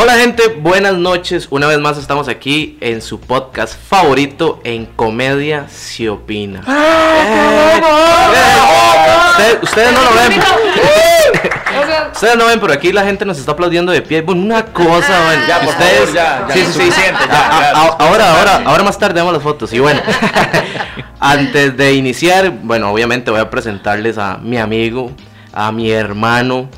Hola gente, buenas noches. Una vez más estamos aquí en su podcast favorito en Comedia Se Opina. Eh, ustedes, ustedes no lo ven. Ustedes no ven, pero aquí la gente nos está aplaudiendo de pie. Bueno, una cosa, bueno, Ya, por ustedes, favor, ya, ya, sí, sí, sí. suficiente, ya, A- ya, a- ahora, ahora, ahora más tarde vemos las fotos. Y bueno, antes de iniciar, bueno, obviamente voy a presentarles a mi amigo, a mi hermano,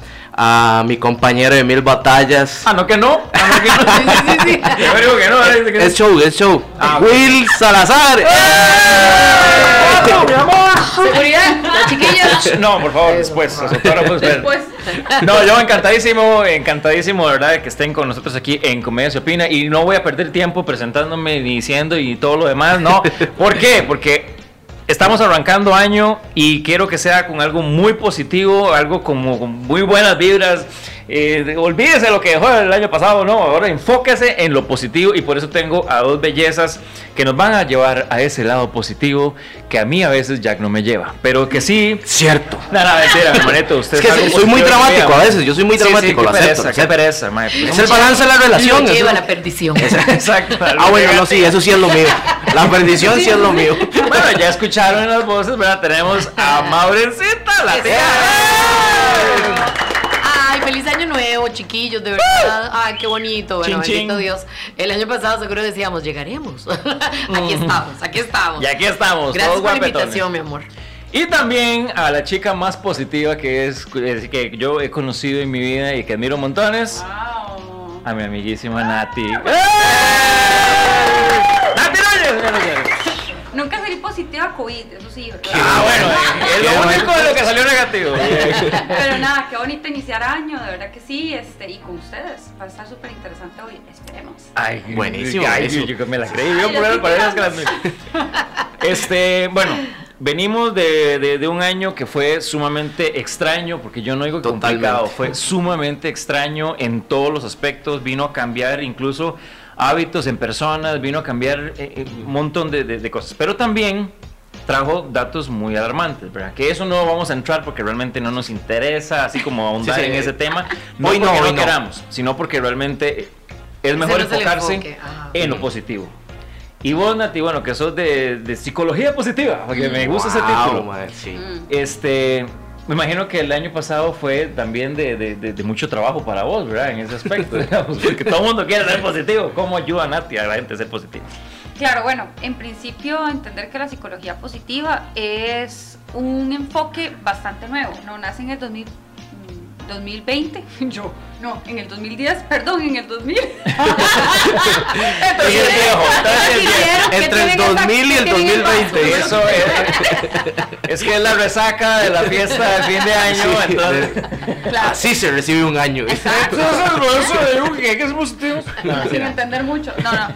a mi compañero de mil batallas. Ah, no que no. Ah, no que no. Sí, sí, sí. Yo digo que no. Es show, es show. Ah. Will Salazar. ¡Eh! Seguridad, los chiquillos. No, por favor, después. pero- Después. No, yo encantadísimo, encantadísimo, de verdad, de que estén con nosotros aquí en Comedia Se Opina. Y no voy a perder tiempo presentándome, diciendo y todo lo demás, no. ¿Por qué? Porque estamos arrancando año y quiero que sea con algo muy positivo, algo como con muy buenas vibras. Eh, olvídese lo que dejó el año pasado, no, ahora enfóquese en lo positivo y por eso tengo a dos bellezas que nos van a llevar a ese lado positivo que a mí a veces Jack no me lleva, pero que sí Cierto. no, no, mentira, hermanito, usted Es que algo soy muy dramático a veces, yo soy muy Sí, dramático, sí, qué acepto, pereza, qué pereza, mae, pues, Es el balance de la relación. Lo lleva eso- la perdición. Exacto. Ah, bueno, no, sí, eso sí es lo mío. La perdición sí es lo mío. Bueno, ya escucharon las voces, ¿verdad? Tenemos a Maurencita, la tía. Feliz año nuevo, chiquillos, de verdad. Ay, qué bonito, bueno, Chin, bendito chin. Dios. El año pasado seguro decíamos, llegaremos. aquí estamos, aquí estamos. Y aquí estamos, Gracias todos por la invitación, mi amor. Y también a la chica más positiva que es, que yo he conocido en mi vida y que admiro montones, a mi amiguísima Nati. ¡Eh! ¡Nati Núñez, señoras y señores! Nunca salí positiva a COVID, eso sí, ¿verdad? Ah, bueno, es lo único de lo que salió negativo. Pero nada, qué bonito iniciar año, de verdad que sí, este, y con ustedes. Va a estar súper interesante hoy, esperemos. Ay, Buenísimo, Ay, yo, yo me la creí. Yo por chica. las Este, bueno, venimos de, de- de un año que fue sumamente extraño, porque yo no digo Totalmente. complicado, fue sumamente extraño en todos los aspectos. Vino a cambiar incluso hábitos en personas, vino a cambiar eh, eh, un montón de, de- de cosas. Pero también trajo datos muy alarmantes, ¿verdad? Que eso no vamos a entrar porque realmente no nos interesa, así como ahondar Sí, sí. en ese tema. No Hoy no, porque no, hoy no. queramos, sino porque realmente es mejor no es el enfocarse en lo positivo. Y vos, Nati, bueno, que sos de, de psicología positiva, porque me gusta ese título. madre, sí. Mm. Este, me imagino que el año pasado fue también de, de- de- de mucho trabajo para vos, ¿verdad? En ese aspecto, digamos, porque todo el mundo quiere ser positivo. ¿Cómo ayuda a Nati a la gente a ser positiva? Claro, bueno, en principio entender que la psicología positiva es un enfoque bastante nuevo, no nace en el 2000, mm, 2020, yo, no, en el 2010, perdón, en el 2000. Entonces, el viejo, entonces el viejo. Entre el 2000 y el 2020. Eso es, es que es la resaca de la fiesta de fin de año, Sí, entonces... Así se recibe un año. Exacto. ¿Qué es positivo? sin entender mucho. No, no.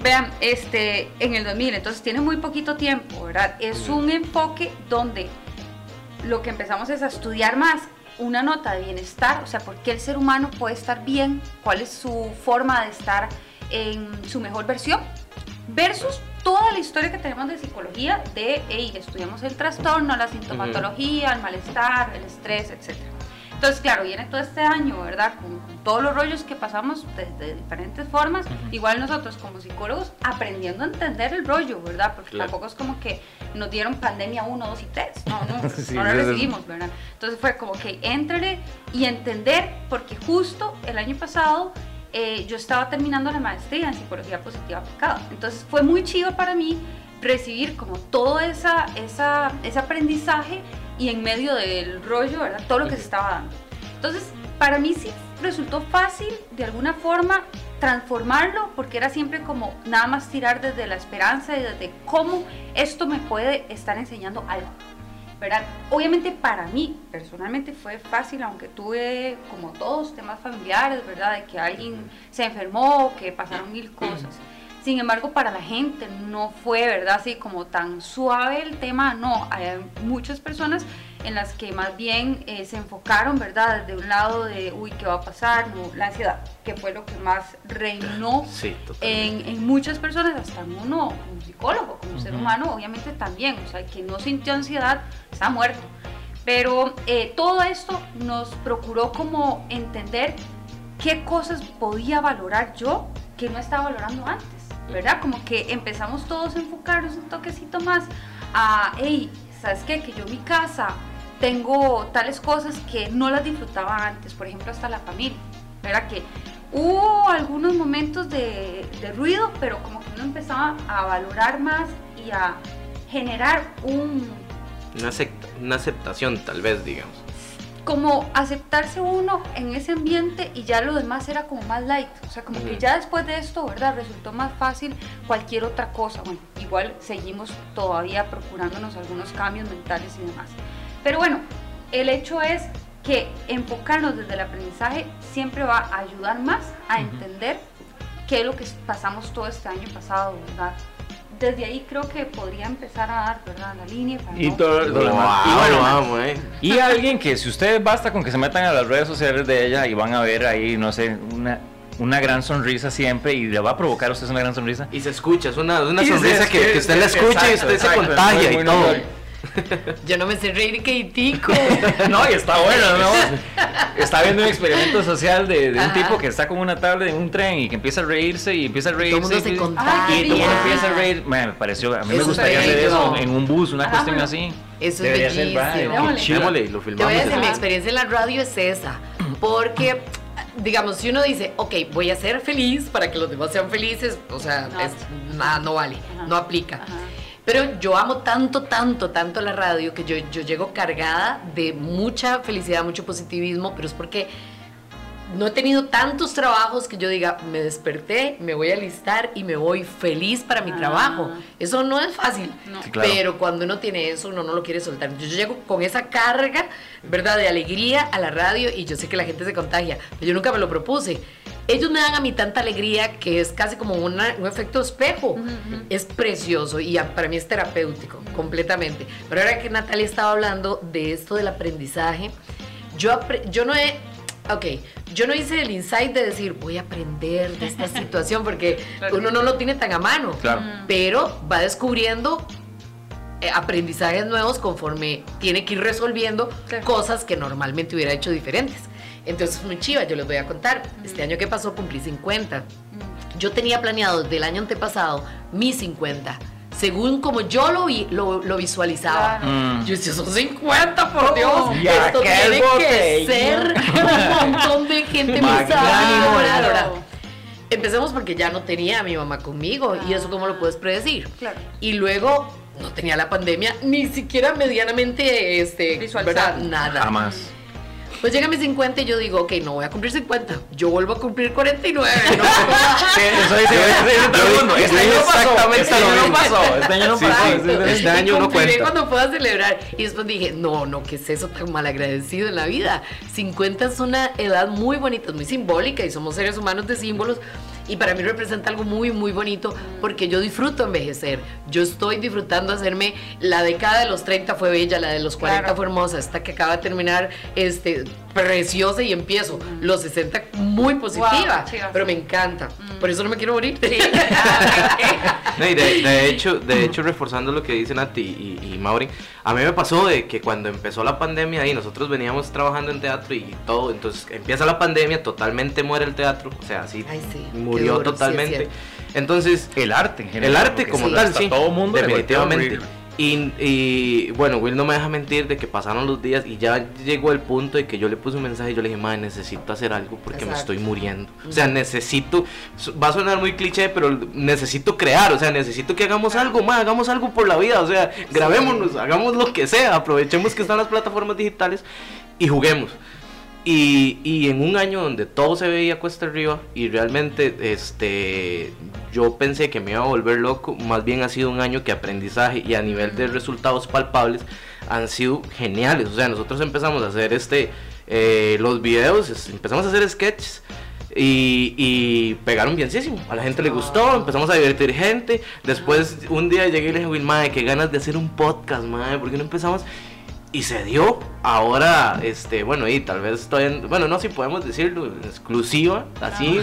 Vean, este, en el 2000, entonces tiene muy poquito tiempo, ¿verdad? Es un enfoque donde lo que empezamos es a estudiar más una nota de bienestar, o sea, por qué el ser humano puede estar bien, cuál es su forma de estar en su mejor versión, versus toda la historia que tenemos de psicología de, hey, estudiamos el trastorno, la sintomatología, el malestar, el estrés, etcétera. Entonces, claro, viene todo este año, ¿verdad? Con, todos los rollos que pasamos de, de diferentes formas, igual nosotros como psicólogos aprendiendo a entender el rollo, ¿verdad? Porque Claro. tampoco es como que nos dieron pandemia 1, 2 y 3, no, no, Sí, no la recibimos, ¿verdad? Entonces fue como que entrele y entender, porque justo el año pasado eh, yo estaba terminando la maestría en psicología positiva aplicada. Entonces fue muy chido para mí recibir como todo esa, esa, ese aprendizaje y en medio del rollo, ¿verdad? Todo lo que se estaba dando. Entonces, para mí sí resultó fácil de alguna forma transformarlo porque era siempre como nada más tirar desde la esperanza y desde cómo esto me puede estar enseñando algo. ¿verdad? Obviamente para mí personalmente fue fácil, aunque tuve como todos temas familiares, ¿verdad? De que alguien se enfermó, que pasaron mil cosas. Sin embargo, para la gente no fue, ¿verdad? Así como tan suave el tema, no. Hay muchas personas en las que más bien eh, se enfocaron, ¿verdad? De un lado de, uy, ¿qué va a pasar? No, la ansiedad, que fue lo que más reinó Sí, en, en muchas personas, hasta en uno como psicólogo, como ser humano, obviamente también. O sea, el que no sintió ansiedad está muerto. Pero eh, todo esto nos procuró como entender qué cosas podía valorar yo que no estaba valorando antes, ¿verdad? Como que empezamos todos a enfocarnos un toquecito más a, hey, ¿sabes qué? Que yo mi casa tengo tales cosas que no las disfrutaba antes, por ejemplo, hasta la familia, ¿verdad? Que hubo algunos momentos de, de ruido, pero como que uno empezaba a valorar más y a generar un, una aceptación, tal vez, digamos. Como aceptarse uno en ese ambiente y ya lo demás era como más light. O sea, como que ya después de esto, ¿verdad? Resultó más fácil cualquier otra cosa. Bueno, igual seguimos todavía procurándonos algunos cambios mentales y demás. Pero bueno, el hecho es que enfocarnos desde el aprendizaje siempre va a ayudar más a entender qué es lo que pasamos todo este año pasado, ¿verdad? Desde ahí creo que podría empezar a dar, ¿verdad? La línea para Y no- todo lo demás. Y bueno, vamos, eh. Y alguien que si ustedes basta con que se metan a las redes sociales de ella y van a ver ahí, no sé, una, una gran sonrisa siempre y le va a provocar a ustedes una gran sonrisa. Y se escucha, es una, una sonrisa es que, usted la es- escucha y exacto, usted se contagia y muy todo. Yo no me sé reír que tico. No, y está bueno, ¿no? Está viendo un experimento social de, de un tipo que está con una tablet en un tren y que empieza a reírse y empieza a reírse. mundo se y- contagia. Y todo el mundo empieza a reír. Me, me pareció, a mí me Eso gustaría es hacer eso en un bus, una Ajá, cuestión bueno. así. Eso es Debería ser bellísimo. Démosle y lo Te filmamos. voy a decir, mi experiencia en la radio es esa. Porque, digamos, si uno dice, ok, voy a ser feliz para que los demás sean felices, o sea, No. es- nada, no vale, Ajá. no aplica. Ajá. Pero yo amo tanto, tanto, tanto la radio que yo, yo llego cargada de mucha felicidad, mucho positivismo, pero es porque no he tenido tantos trabajos que yo diga, me desperté, me voy a alistar y me voy feliz para mi Ah. trabajo. Eso no es fácil. No. Sí, claro. Pero cuando uno tiene eso, uno no lo quiere soltar. Yo, yo llego con esa carga, ¿verdad? De alegría a la radio y yo sé que la gente se contagia. Pero yo nunca me lo propuse. Ellos me dan a mí tanta alegría que es casi como una- un efecto espejo. Es precioso y a- para mí es terapéutico, completamente. Pero ahora que Natalia estaba hablando de esto del aprendizaje, yo, apre- yo no he... Ok, yo no hice el insight de decir, voy a aprender de esta situación, porque Claro. uno no lo tiene tan a mano Claro. pero va descubriendo eh, aprendizajes nuevos conforme tiene que ir resolviendo Claro. cosas que normalmente hubiera hecho diferentes. Entonces, muy chiva, yo les voy a contar. Este año que pasó cumplí 50. Yo tenía planeado desde el año antepasado mis 50, según como yo lo, vi, lo, lo visualizaba. Mm. Yo decía, son 50, por Dios. Ya Esto tiene que ser un montón de gente ahora. Empecemos porque ya no tenía a mi mamá conmigo y eso cómo lo puedes predecir. Claro. Y luego no tenía la pandemia ni siquiera medianamente este. ¿verdad? nada. Jamás. Pues llega a mis 50 y yo digo, ok, no voy a cumplir 50, yo vuelvo a cumplir 49. ¿no? Sí, eso dice, eso dice todo el mundo. yo Este año no pasó, exactamente este año no pasó, este año no pasó. Este Y año no cumpliré cuenta. cuando pueda celebrar. Y después dije, no, no, ¿qué es eso tan malagradecido en la vida? 50 es una edad muy bonita, es muy simbólica y somos seres humanos de símbolos. Y para mí representa algo muy, muy bonito porque yo disfruto envejecer. Yo estoy disfrutando hacerme. La década de los 30 fue bella, la de los 40 Claro. fue hermosa, esta que acaba de terminar, este, preciosa y empiezo. Los 60 muy positiva, pero me encanta. Por eso no me quiero morir. No, y de, de hecho, de hecho, reforzando lo que dicen Nati y, y Mauri, a mí me pasó de que cuando empezó la pandemia y nosotros veníamos trabajando en teatro y todo, entonces empieza la pandemia, totalmente muere el teatro, o sea, así Ay, sí, murió duro, totalmente. entonces, El arte en general. el arte como sí, tal, sí, todo mundo definitivamente. Y, y, bueno, Will no me deja mentir de que pasaron los días y ya llegó el punto de que yo le puse un mensaje y yo le dije, madre, necesito hacer algo porque me estoy muriendo. O sea, necesito, va a sonar muy cliché, pero necesito crear, o sea, necesito que hagamos algo más, hagamos algo por la vida, o sea, grabémonos, hagamos lo que sea, aprovechemos que están las plataformas digitales y juguemos. Y, y en un año donde todo se veía cuesta arriba y realmente este yo pensé que me iba a volver loco, más bien ha sido un año que aprendizaje y a nivel de resultados palpables han sido geniales. O sea, nosotros empezamos a hacer este eh, los videos, empezamos a hacer sketches y, y pegaron bienísimo. A la gente le gustó, empezamos a divertir gente. Después un día llegué y le dije, Will, madre, qué ganas de hacer un podcast, madre, ¿por qué no empezamos? Y se dio. Ahora, este, bueno, y tal vez estoy en, bueno, no si podemos decirlo, en exclusiva, así,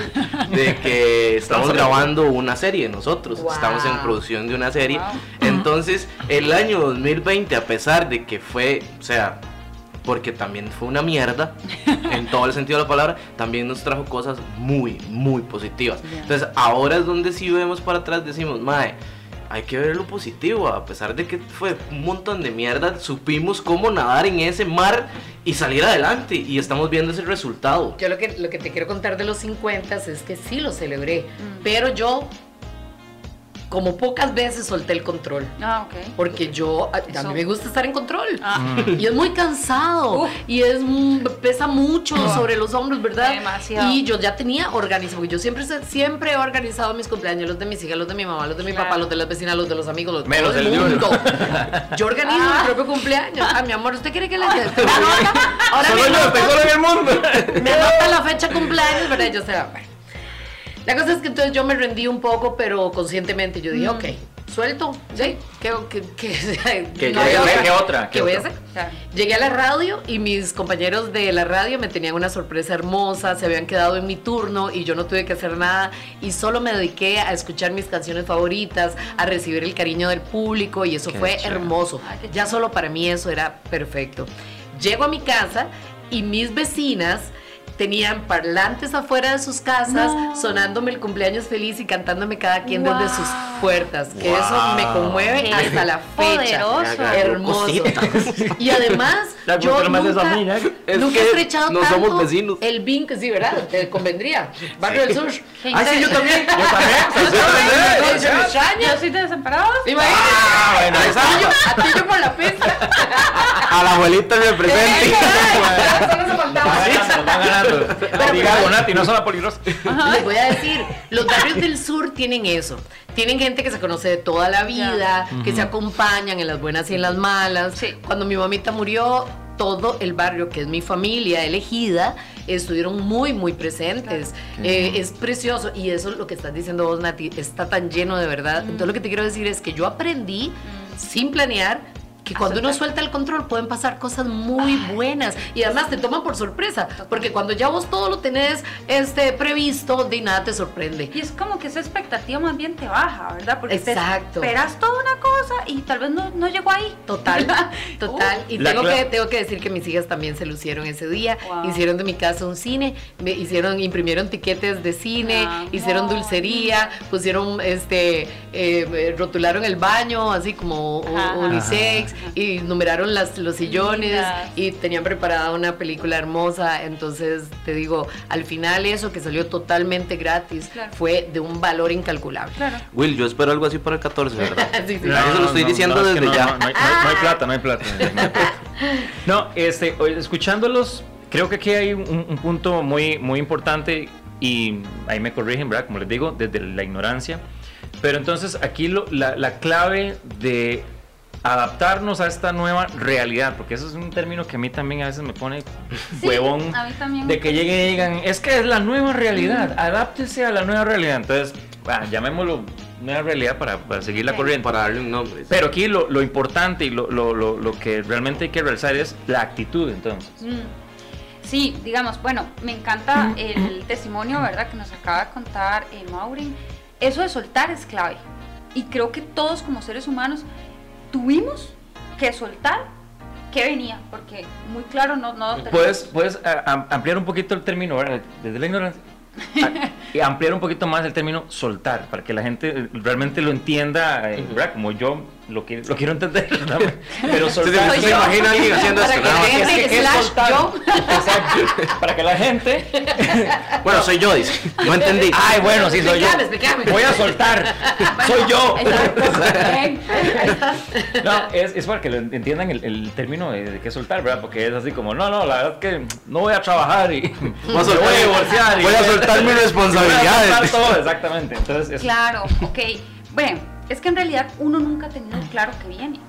de que estamos grabando una serie nosotros, Wow. estamos en producción de una serie. Wow. Entonces, el año 2020, a pesar de que fue, o sea, porque también fue una mierda, en todo el sentido de la palabra, también nos trajo cosas muy, muy positivas. Entonces, ahora es donde si vemos para atrás, decimos, mae, hay que ver lo positivo, a pesar de que fue un montón de mierda, supimos cómo nadar en ese mar y salir adelante, y estamos viendo ese resultado. Yo lo que, lo que te quiero contar de los 50 es que sí lo celebré, Mm. pero yo, como pocas veces, solté el control. Ah, ok. Porque yo, a, mí me gusta estar en control. Ah. Y es muy cansado. Y es mm, pesa mucho sobre los hombros, ¿verdad? Demasiado. Y yo ya tenía organizado, porque yo siempre, se- siempre he organizado mis cumpleaños, los de mis hijas, los de mi mamá, los de mi Claro. papá, los de las vecinas, los de los amigos, los de Menos todo el mundo. Yo organizo Ah. mi propio cumpleaños. Ah, mi amor, ¿usted quiere que le diga? Ahora Solo me yo, estoy nota- solo en el mundo. me anota la fecha cumpleaños, ¿verdad? Yo sé, bueno. La cosa es que entonces yo me rendí un poco, pero conscientemente yo dije, Mm. ok, suelto, ¿sí? ¿Qué, qué, qué, Que no hay llegue- ¿qué otra? ¿Qué ¿Qué voy a hacer? Claro. Llegué a la radio y mis compañeros de la radio me tenían una sorpresa hermosa, se habían quedado en mi turno y yo no tuve que hacer nada y solo me dediqué a escuchar mis canciones favoritas, a recibir el cariño del público y eso Qué fue chévere. hermoso. Ay, Ya solo para mí eso era perfecto. Llego a mi casa y mis vecinas tenían parlantes afuera de sus casas No. sonándome el cumpleaños feliz y cantándome cada quien desde sus puertas, que eso me conmueve Qué hasta la fecha. poderoso. Hermoso. Y además, La yo nunca. Es he estrechado no tanto somos vecinos. el vínculo, sí, ¿verdad? Te convendría. Barrio del Sur. Ah, sí, yo también. Yo también. Extraña. Yo soy de desamparados. Imagínate. Ah, bueno, a yo- a ti yo por la pista. A la abuelita me presente. Solo se faltaba. Bonati, no son la peligrosa. Les voy a decir, los barrios del sur tienen eso. Tienen gente que se conoce de toda la vida, que se acompañan en las buenas y en las malas. Sí. Cuando mi mamita murió, todo el barrio, que es mi familia elegida, estuvieron muy, muy presentes. Eh, es precioso. Y eso es lo que estás diciendo vos, Nati, está tan lleno de verdad. Entonces lo que te quiero decir es que yo aprendí, sin planear, que cuando uno suelta el control pueden pasar cosas muy buenas y además te toman por sorpresa, porque cuando ya vos todo lo tenés este, previsto, de nada te sorprende. Y es como que esa expectativa más bien te baja, ¿verdad? Porque Exacto. te esperas toda una cosa y tal vez no, no llegó ahí. Total, ¿verdad? total. Y tengo que, tengo que decir que mis hijas también se lucieron ese día. Wow. Hicieron de mi casa un cine, me hicieron, imprimieron tiquetes de cine, Amor. hicieron dulcería, pusieron, este, eh, rotularon el baño, así como Ajá. unisex. Y numeraron las, los sillones, Lindas. y tenían preparada una película hermosa. Entonces, te digo, al final eso que salió totalmente gratis Claro. fue de un valor incalculable. Claro. Will, yo espero algo así para el 14, ¿verdad? Sí, sí. No, eso lo estoy diciendo es que desde no, ya. No, no hay, no hay- no hay plata, no hay plata. no hay plata. No, este, escuchándolos, creo que aquí hay un, un punto muy, muy importante y ahí me corrigen, ¿verdad? Como les digo, desde la ignorancia. Pero entonces aquí lo- la, la clave de adaptarnos a esta nueva realidad, porque eso es un término que a mí también a veces me pone Sí, huevón, a mí también. de que lleguen y digan, es que es la nueva realidad, adáptese a la nueva realidad. Entonces, ah, llamémoslo nueva realidad para, para seguir la corriente. Para darle un nombre. Pero aquí lo, lo importante y lo, lo, lo, lo que realmente hay que realizar es la actitud, entonces. Mm. Sí, digamos, bueno, me encanta el testimonio, ¿verdad?, que nos acaba de contar eh, Maureen. Eso de soltar es clave. Y creo que todos como seres humanos tuvimos que soltar que venía, porque muy claro no, no. ¿Puedes, puedes am- ampliar un poquito el término, desde la ignorancia? Ah, y ampliar un poquito más el término soltar, para que la gente eh, realmente lo entienda, eh, ¿verdad? Como yo lo, que, lo quiero entender, ¿verdad? Pero soltar. ¿Se imagina alguien haciendo Para esto? que que- que. Para que la gente. Bueno, soy yo, dice. No entendí. Ay, bueno, sí, soy yo. Voy a soltar. Soy yo. Exacto. No, es, es para que lo entiendan el, el término de, de qué soltar, ¿verdad? Porque es así como, no, no, la verdad es que no voy a trabajar y Voy a soltar- voy a divorciar. y- voy a soltar mis Voy a responsabilidades. soltar todo, exactamente. Entonces, es, Claro, ok. Bueno, es que en realidad uno nunca ha tenido claro que viene.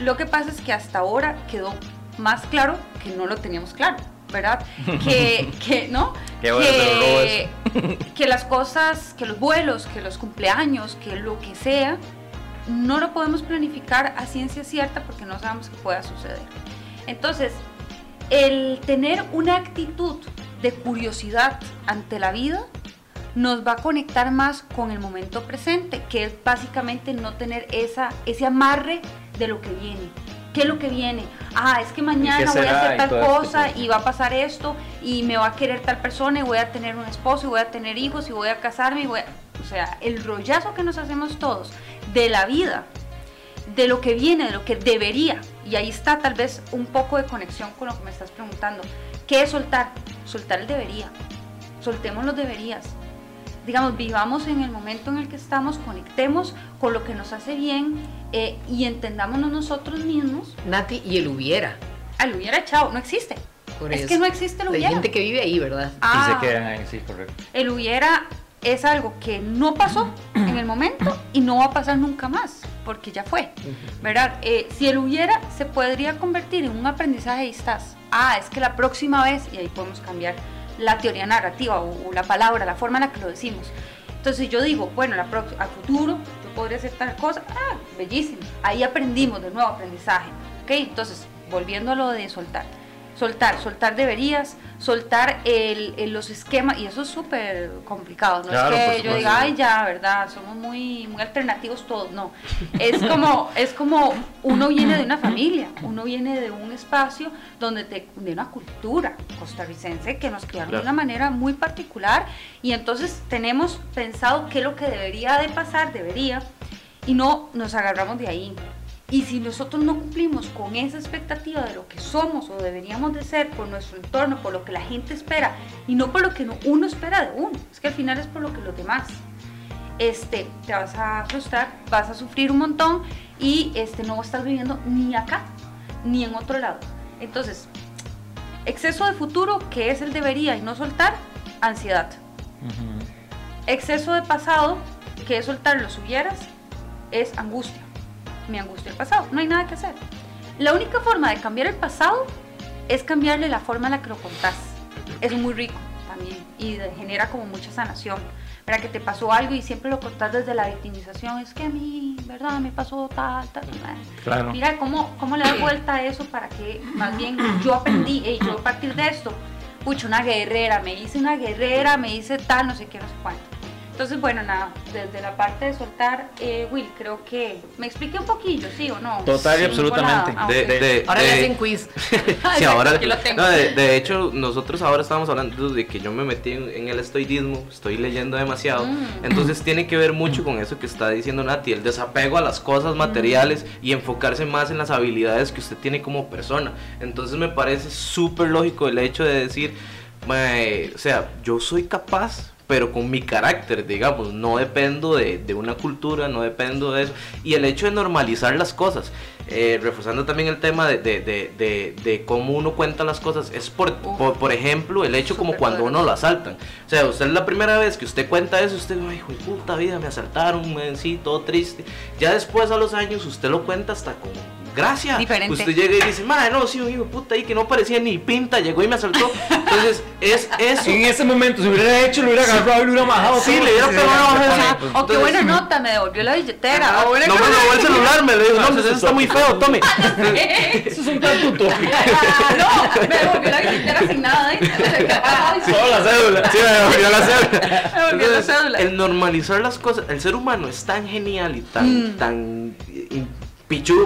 Lo que pasa es que hasta ahora quedó más claro que no lo teníamos claro, ¿verdad? Que, que ¿no? Qué bueno, que las cosas, que los vuelos, que los cumpleaños, que lo que sea, no lo podemos planificar a ciencia cierta porque no sabemos qué pueda suceder. Entonces, el tener una actitud de curiosidad ante la vida nos va a conectar más con el momento presente, que es básicamente no tener esa, ese amarre de lo que viene. ¿Qué es lo que viene? Ah, es que mañana voy a hacer tal este cosa y va a pasar esto y me va a querer tal persona y voy a tener un esposo y voy a tener hijos y voy a casarme y voy a... O sea, el rollazo que nos hacemos todos de la vida, de lo que viene, de lo que debería. Y ahí está tal vez un poco de conexión con lo que me estás preguntando. ¿Qué es soltar? Soltar el debería. Soltemos los deberías. Digamos, vivamos en el momento en el que estamos, conectemos con lo que nos hace bien eh, y entendámonos nosotros mismos. Nati, y el hubiera. Al hubiera echado, no existe. Por es eso. que no existe el Hay hubiera. gente que vive ahí, ¿verdad? Ah, Y se quedan ahí, sí, correcto. el hubiera es algo que no pasó en el momento y no va a pasar nunca más, porque ya fue, ¿verdad? Eh, si el hubiera se podría convertir en un aprendizaje y estás, ah, es que la próxima vez, y ahí podemos cambiar la teoría narrativa o, la palabra, la forma en la que lo decimos. Entonces yo digo, bueno, la a futuro yo podría hacer tal cosa, ah, bellísimo, ahí aprendimos de nuevo aprendizaje, ¿ok? Entonces, volviendo a lo de soltar. Soltar, soltar deberías, soltar el, el- los esquemas, y eso es súper complicado, no Claro, es que yo diga, ay, ya, ¿verdad? Somos muy, muy alternativos todos, no. Es como, es como uno viene de una familia, uno viene de un espacio donde te, de una cultura costarricense que nos criaron Claro. de una manera muy particular, y entonces tenemos pensado qué es lo que debería de pasar, debería, y no nos agarramos de ahí. Y si nosotros no cumplimos con esa expectativa de lo que somos o deberíamos de ser por nuestro entorno, por lo que la gente espera y no por lo que no- uno espera de uno, es que al final es por lo que los demás, este, te vas a frustrar, vas a sufrir un montón y este, no estás viviendo ni acá ni en otro lado. Entonces, exceso de futuro, que es el debería y no soltar, ansiedad. Exceso de pasado, que es soltar los hubieras, es angustia. Me angustia el pasado, no hay nada que hacer. La única forma de cambiar el pasado es cambiarle la forma en la que lo contás. Es muy rico también y genera como mucha sanación. Para que te pasó algo y siempre lo contás desde la victimización, es que a mí, ¿verdad? Me pasó tal, tal. tal. Claro. Mira cómo, cómo le das vuelta a eso para que más bien yo aprendí, y yo a partir de esto, pucha, una guerrera, me hice una guerrera, me hice tal, no sé qué, no sé cuánto. Entonces, bueno, nada, desde la parte de soltar, eh, Will, creo que me expliqué un poquillo, ¿sí o no? Total y Sí, absolutamente. Ah, De- de- Ahora de- le hacen quiz. Sí, ahora, Aquí lo tengo. no, de, de hecho, nosotros ahora estamos hablando de que yo me metí en, en el estoidismo, estoy leyendo demasiado, Mm. entonces tiene que ver mucho con eso que está diciendo Nati, el desapego a las cosas materiales y enfocarse más en las habilidades que usted tiene como persona. Entonces me parece súper lógico el hecho de decir, "Mae, o sea, yo soy capaz pero con mi carácter, digamos, no dependo de, de una cultura, no dependo de eso. Y el hecho de normalizar las cosas, eh, reforzando también el tema de, de, de, de- cómo uno cuenta las cosas, es por, por, por ejemplo el hecho como cuando uno lo asaltan. O sea, usted la primera vez que usted cuenta eso, usted, ay, hijo de puta vida, me asaltaron, man, sí, todo triste. Ya después a los años usted lo cuenta hasta con gracia. Diferente. Usted llega y dice, madre, no, sí, un hijo de puta ahí que no parecía ni pinta, llegó y me asaltó. Entonces, es eso. En ese momento, si hubiera hecho, lo hubiera agarrado y lo hubiera majado. Sí, le hubiera pegado una pues, o qué buena nota, me devolvió la billetera. No me robó el celular, me le dijo, no, pues eso está muy feo, tome. Eso es un tanto utópico. Ah, no, me devolvió la billetera sin nada. Solo la cédula. Sí, me devolvió la cédula. Me devolvió la Entonces, cédula. el normalizar las cosas, el ser humano es tan genial y tan,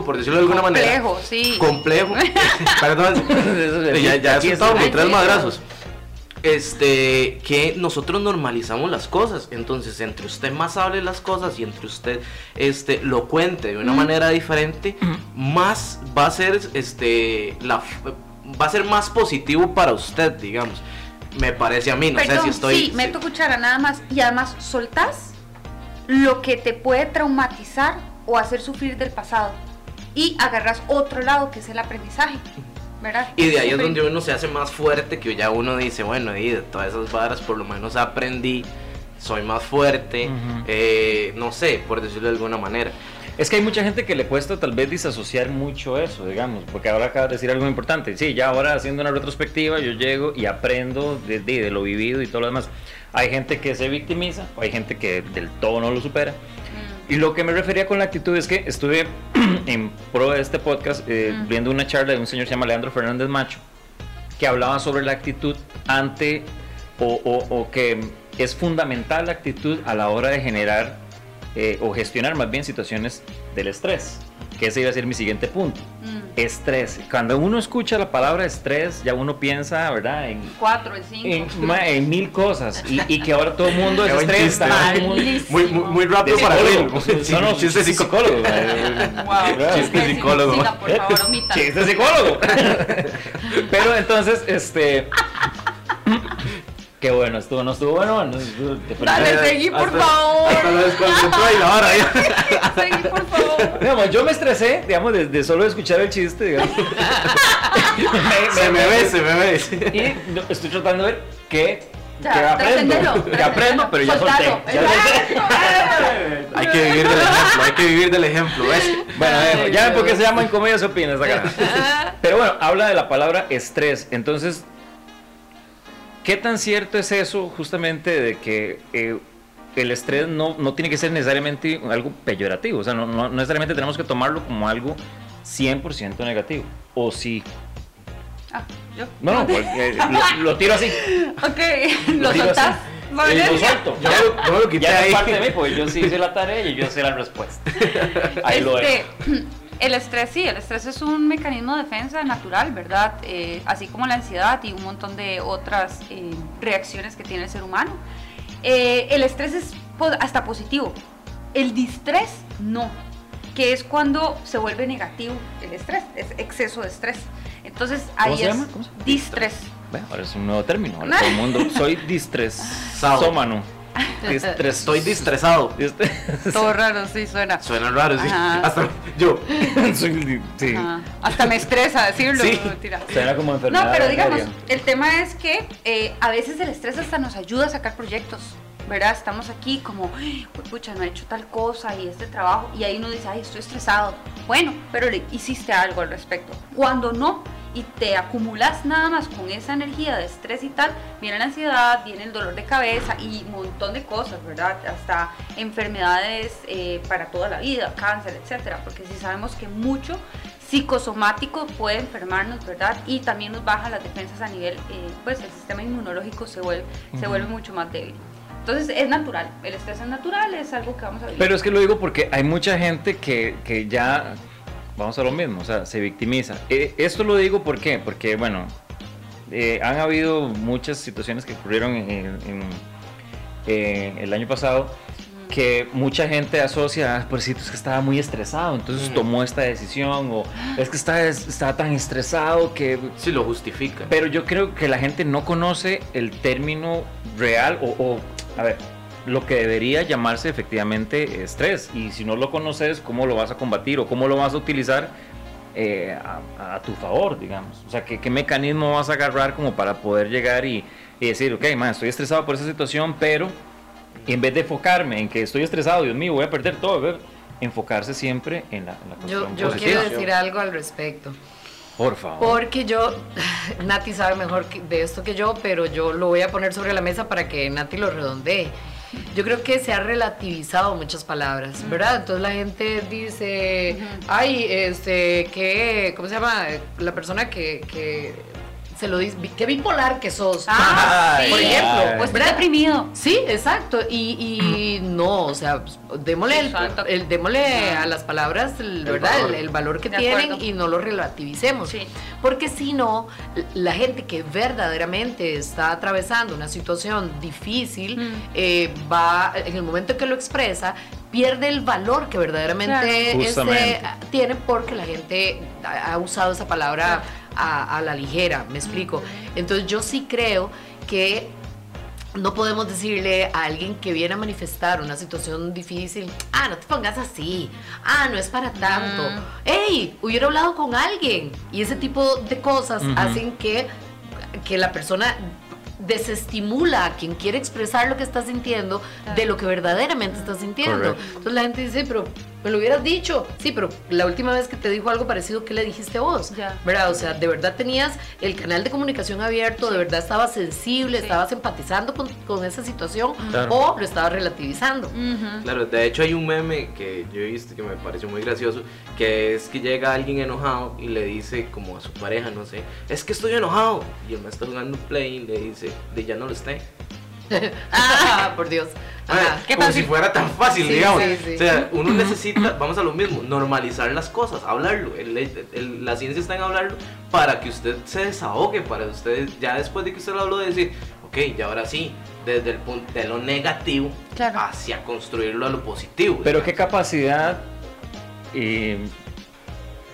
Por decirlo de alguna manera. Complejo, sí. Complejo. Perdón. ya ya he soltado tres madrazos. Este, que nosotros normalizamos las cosas. Entonces, entre usted más hable las cosas y entre usted este, lo cuente de una manera diferente, más va a ser este la va a ser más positivo para usted, digamos. Me parece a mí, no Perdón, sé si estoy. sí, meto cuchara nada más. Y además, soltás lo que te puede traumatizar o hacer sufrir del pasado. Y agarras otro lado que es el aprendizaje. ¿Verdad? Y de ahí es donde uno se hace más fuerte, que ya uno dice, bueno, y de todas esas varas por lo menos aprendí, soy más fuerte, Ujú. eh, no sé, por decirlo de alguna manera. Es que hay mucha gente que le cuesta tal vez disasociar mucho eso, digamos, porque ahora acabas de decir algo importante. Sí, ya ahora haciendo una retrospectiva yo llego y aprendo de, de- de lo vivido y todo lo demás. Hay gente que se victimiza, o hay gente que del todo no lo supera. Y lo que me refería con la actitud es que estuve en pro de este podcast eh, viendo una charla de un señor que se llama Leandro Fernández Macho, que hablaba sobre la actitud ante o, o- o que es fundamental la actitud a la hora de generar eh, o gestionar más bien situaciones del estrés. Que ese iba a ser mi siguiente punto. Mm. Estrés. Cuando uno escucha la palabra estrés, ya uno piensa, ¿verdad? En, Cuatro, el cinco. en, ma- en mil cosas. Y, y que ahora todo el mundo es estrés. Muy, muy, muy rápido de para psicólogo. Will. No, no, chiste chiste psicólogo. Wow. Chiste psicólogo. Siga, por favor, omita. Chiste psicólogo. Pero entonces, este. Qué bueno, estuvo, no estuvo bueno. no estuvo- te Dale, seguí, por Hasta- favor. Hasta lo desconcentró y la hora ya. Seguí, por favor. Digamos, yo me estresé, digamos, de, de solo escuchar el chiste, digamos. Me- Se me ve, se me ve. Y no, estoy tratando de ver qué, Ya, qué aprendo. Que aprendo, pero ya solté. Soltalo. Ya solté. Hay que vivir del ejemplo, hay que vivir del ejemplo, ¿ves? Bueno, Ay, ya ven por qué se llama en comedia se opina esta cara. Pero bueno, habla de la palabra estrés. Entonces, ¿qué tan cierto es eso justamente de que eh, el estrés no, no tiene que ser necesariamente algo peyorativo? O sea, no, no- necesariamente tenemos que tomarlo como algo 100% negativo. ¿O sí? Ah, yo. No, no, pues, eh, lo, lo tiro así. Ok, lo tiro soltás. así. Y lo suelto. Yo, lo- yo lo quité Ya ahí. parte de mí, porque yo sí hice la tarea y yo sé la respuesta. Ahí lo Este, dejo. El estrés, sí, el estrés es un mecanismo de defensa natural, ¿verdad? Eh, así como la ansiedad y un montón de otras eh, reacciones que tiene el ser humano. Eh, el estrés es hasta positivo. El distrés, no. Que es cuando se vuelve negativo el estrés, es exceso de estrés. Entonces ahí ¿Cómo se es llama? ¿Cómo se llama? distrés. Ve, Ahora es un nuevo término. Ahora todo el mundo. Soy distresómano. Estoy distresado. Distre- Todo raro, sí, suena. Suena raro, sí. Ajá. Hasta yo. Sí. Ajá. Hasta me estresa decirlo. Sí. Suena como enfermedad. No, pero digamos, el tema es que eh, a veces el estrés hasta nos ayuda a sacar proyectos. ¿Verdad? Estamos aquí como, "Ay, pucha, no he hecho tal cosa y este trabajo, y ahí uno dice, ay, estoy estresado. Bueno, pero le hiciste algo al respecto. Cuando no, y te acumulas nada más con esa energía de estrés y tal, viene la ansiedad, viene el dolor de cabeza y un montón de cosas, ¿verdad? Hasta enfermedades eh, para toda la vida, cáncer, etcétera, porque si sabemos que mucho psicosomático puede enfermarnos, ¿verdad? Y también nos baja las defensas a nivel, eh, pues el sistema inmunológico se vuelve, se vuelve mucho más débil. Entonces es natural, el estrés es natural, es algo que vamos a vivir. Pero es que lo digo porque hay mucha gente que, que ya, vamos a lo mismo, o sea, se victimiza. Eh, esto lo digo ¿por qué? porque, bueno, eh, han habido muchas situaciones que ocurrieron en, en- eh, el año pasado que mucha gente asocia, ah, pobrecito, es que estaba muy estresado, entonces tomó esta decisión, o es que está, estaba tan estresado que Sí, lo justifica. pero yo creo que la gente no conoce el término real o, o, a ver, lo que debería llamarse efectivamente estrés. Y si no lo conoces, ¿cómo lo vas a combatir o cómo lo vas a utilizar eh, a, a tu favor, digamos? O sea, ¿qué, qué mecanismo vas a agarrar como para poder llegar y, y decir, ok, man, estoy estresado por esa situación, pero en vez de enfocarme en que estoy estresado, Dios mío, voy a perder todo, ¿ver? enfocarse siempre en la, en la Yo, cuestión yo positiva. quiero decir algo al respecto. Por favor. Porque yo, Nati sabe mejor de esto que yo, pero yo lo voy a poner sobre la mesa para que Nati lo redondee. Yo creo que se ha relativizado muchas palabras, ¿verdad? Entonces la gente dice, ay, este, que, ¿cómo se llama? La persona que, que se lo dice, qué bipolar que sos. Ah, sí. por ejemplo, estoy ¿verdad? deprimido. Sí, exacto. Y, y no, o sea, pues, démosle, el, el- démosle a las palabras, el, ¿verdad? valor. El, el valor que De tienen acuerdo. y no lo relativicemos. Sí. Porque si no, la gente que verdaderamente está atravesando una situación difícil, Mm. eh, va, en el momento que lo expresa, pierde el valor que verdaderamente Claro. este, tiene porque la gente ha ha usado esa palabra a, a la ligera, me explico. Entonces yo sí creo que no podemos decirle a alguien que viene a manifestar una situación difícil, ah, no te pongas así, ah, no es para tanto, Mm. hey, hubiera hablado con alguien. Y ese tipo de cosas Ujú. hacen que, que la persona desestimula a quien quiere expresar lo que está sintiendo de lo que verdaderamente está sintiendo. Entonces la gente dice, pero me lo hubieras dicho. Sí, pero la última vez que te dijo algo parecido, ¿qué le dijiste vos? Ya. ¿Verdad? O sea, de verdad tenías el canal de comunicación abierto, de verdad estabas sensible, Sí. estabas empatizando con, con esa situación Claro. o lo estabas relativizando. Ujú. Claro, de hecho hay un meme que yo he visto que me pareció muy gracioso, que es que llega alguien enojado y le dice como a su pareja, no sé, es que estoy enojado. Y el man está jugando play y le dice, de ya no lo esté. ah, por Dios. Ajá. Ay, como si fuera tan fácil, Sí, digamos. sí, sí. O sea, uno necesita, vamos a lo mismo, normalizar las cosas, hablarlo. El- el- la ciencia está en hablarlo para que usted se desahogue, para usted, ya después de que usted lo habló, decir, ok, ya ahora sí, desde el punto de lo negativo Claro. hacia construirlo a lo positivo. Pero qué capacidad eh,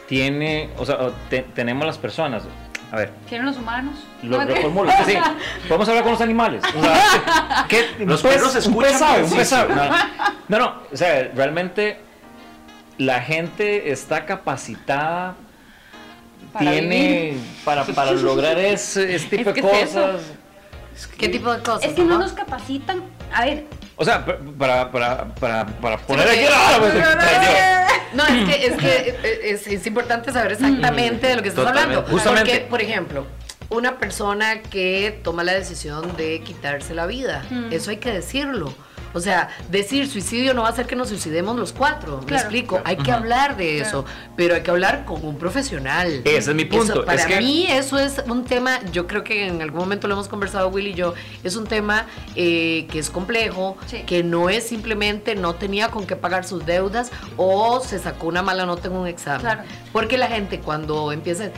tiene, o sea, te- tenemos las personas. A ver, ¿Tienen los humanos? lo Ok. reformulo. sí, podemos hablar con los animales. O sea, ¿qué- Los un pez- perros un escuchan pez sabe, un sabe. No, no, o sea, realmente la gente está capacitada. Para tiene vivir. para, para lograr ese, ese tipo Es que de es eso. cosas. Es que- ¿Qué tipo de cosas? Es que no nos capacitan. A ver, O sea, pa- para, para, para, para poner aquí. ¡Ah, pues, ay, No, es que, es, que eh, es, es importante saber exactamente de lo que estás Totalmente. hablando. Justamente. Porque, por ejemplo, una persona que toma la decisión de quitarse la vida, Mm. eso hay que decirlo. O sea, decir suicidio no va a hacer que nos suicidemos los cuatro. Me Claro. explico. Hay que hablar de Claro. eso, pero hay que hablar con un profesional. Ese es mi punto, Eso, para es que- mí eso es un tema, yo creo que en algún momento lo hemos conversado Will y yo, es un tema eh, que es complejo, Sí. que no es simplemente no tenía con qué pagar sus deudas o se sacó una mala nota en un examen. Claro. Porque la gente cuando empieza,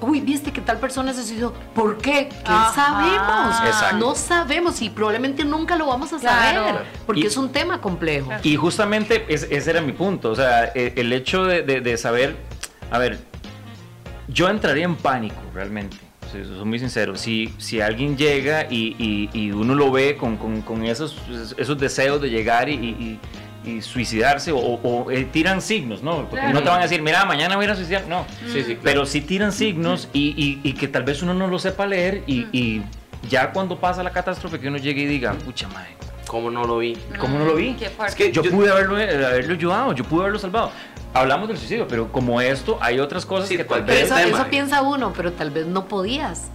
uy, viste que tal persona se suicidó, ¿por qué? ¿Qué Ajá. sabemos? Exacto. No sabemos y probablemente nunca lo vamos a Claro. saber, porque Y- es un tema complejo. Y justamente es- ese era mi punto, o sea, e- el hecho de, de- de saber, a ver, yo entraría en pánico realmente, soy muy sincero, si, si alguien llega y, y- y uno lo ve con, con- con esos, esos deseos de llegar y, y- suicidarse o, o, eh, tiran signos, ¿no? Porque Claro. no te van a decir, mira, mañana voy a ir a suicidar, no. Sí, sí, claro. Pero sí tiran signos y, y- y que tal vez uno no lo sepa leer y, y ya cuando pasa la catástrofe que uno llegue y diga, pucha madre, ¿Cómo no lo vi? ¿cómo no lo vi? Fuerte. Es que Yo, Yo- pude haberlo, haberlo ayudado, yo pude haberlo salvado. Hablamos del suicidio, pero como esto, hay otras cosas Sí, que tal vez. eso, tema. eso piensa uno, pero tal vez no podías.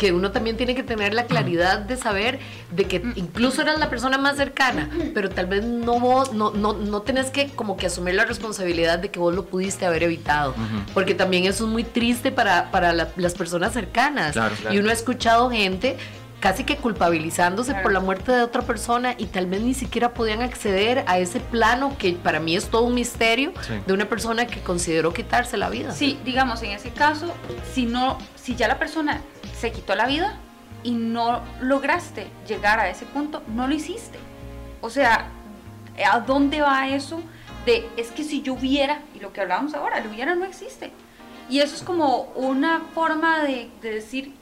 Que uno también tiene que tener la claridad de saber de que incluso eras la persona más cercana, pero tal vez no vos, no, no, no tenés que como que asumir la responsabilidad de que vos lo pudiste haber evitado. Ujú. Porque también eso es muy triste para, para la- las personas cercanas. Claro, claro. Y uno ha escuchado gente casi que culpabilizándose Claro. por la muerte de otra persona y tal vez ni siquiera podían acceder a ese plano que para mí es todo un misterio Sí. de una persona que consideró quitarse la vida. Sí, digamos, en ese caso, si no, si ya la persona se quitó la vida y no lograste llegar a ese punto, no lo hiciste. O sea, ¿a dónde va eso? De es que si yo hubiera, y lo que hablábamos ahora, el hubiera no existe. Y eso es como una forma de, de decir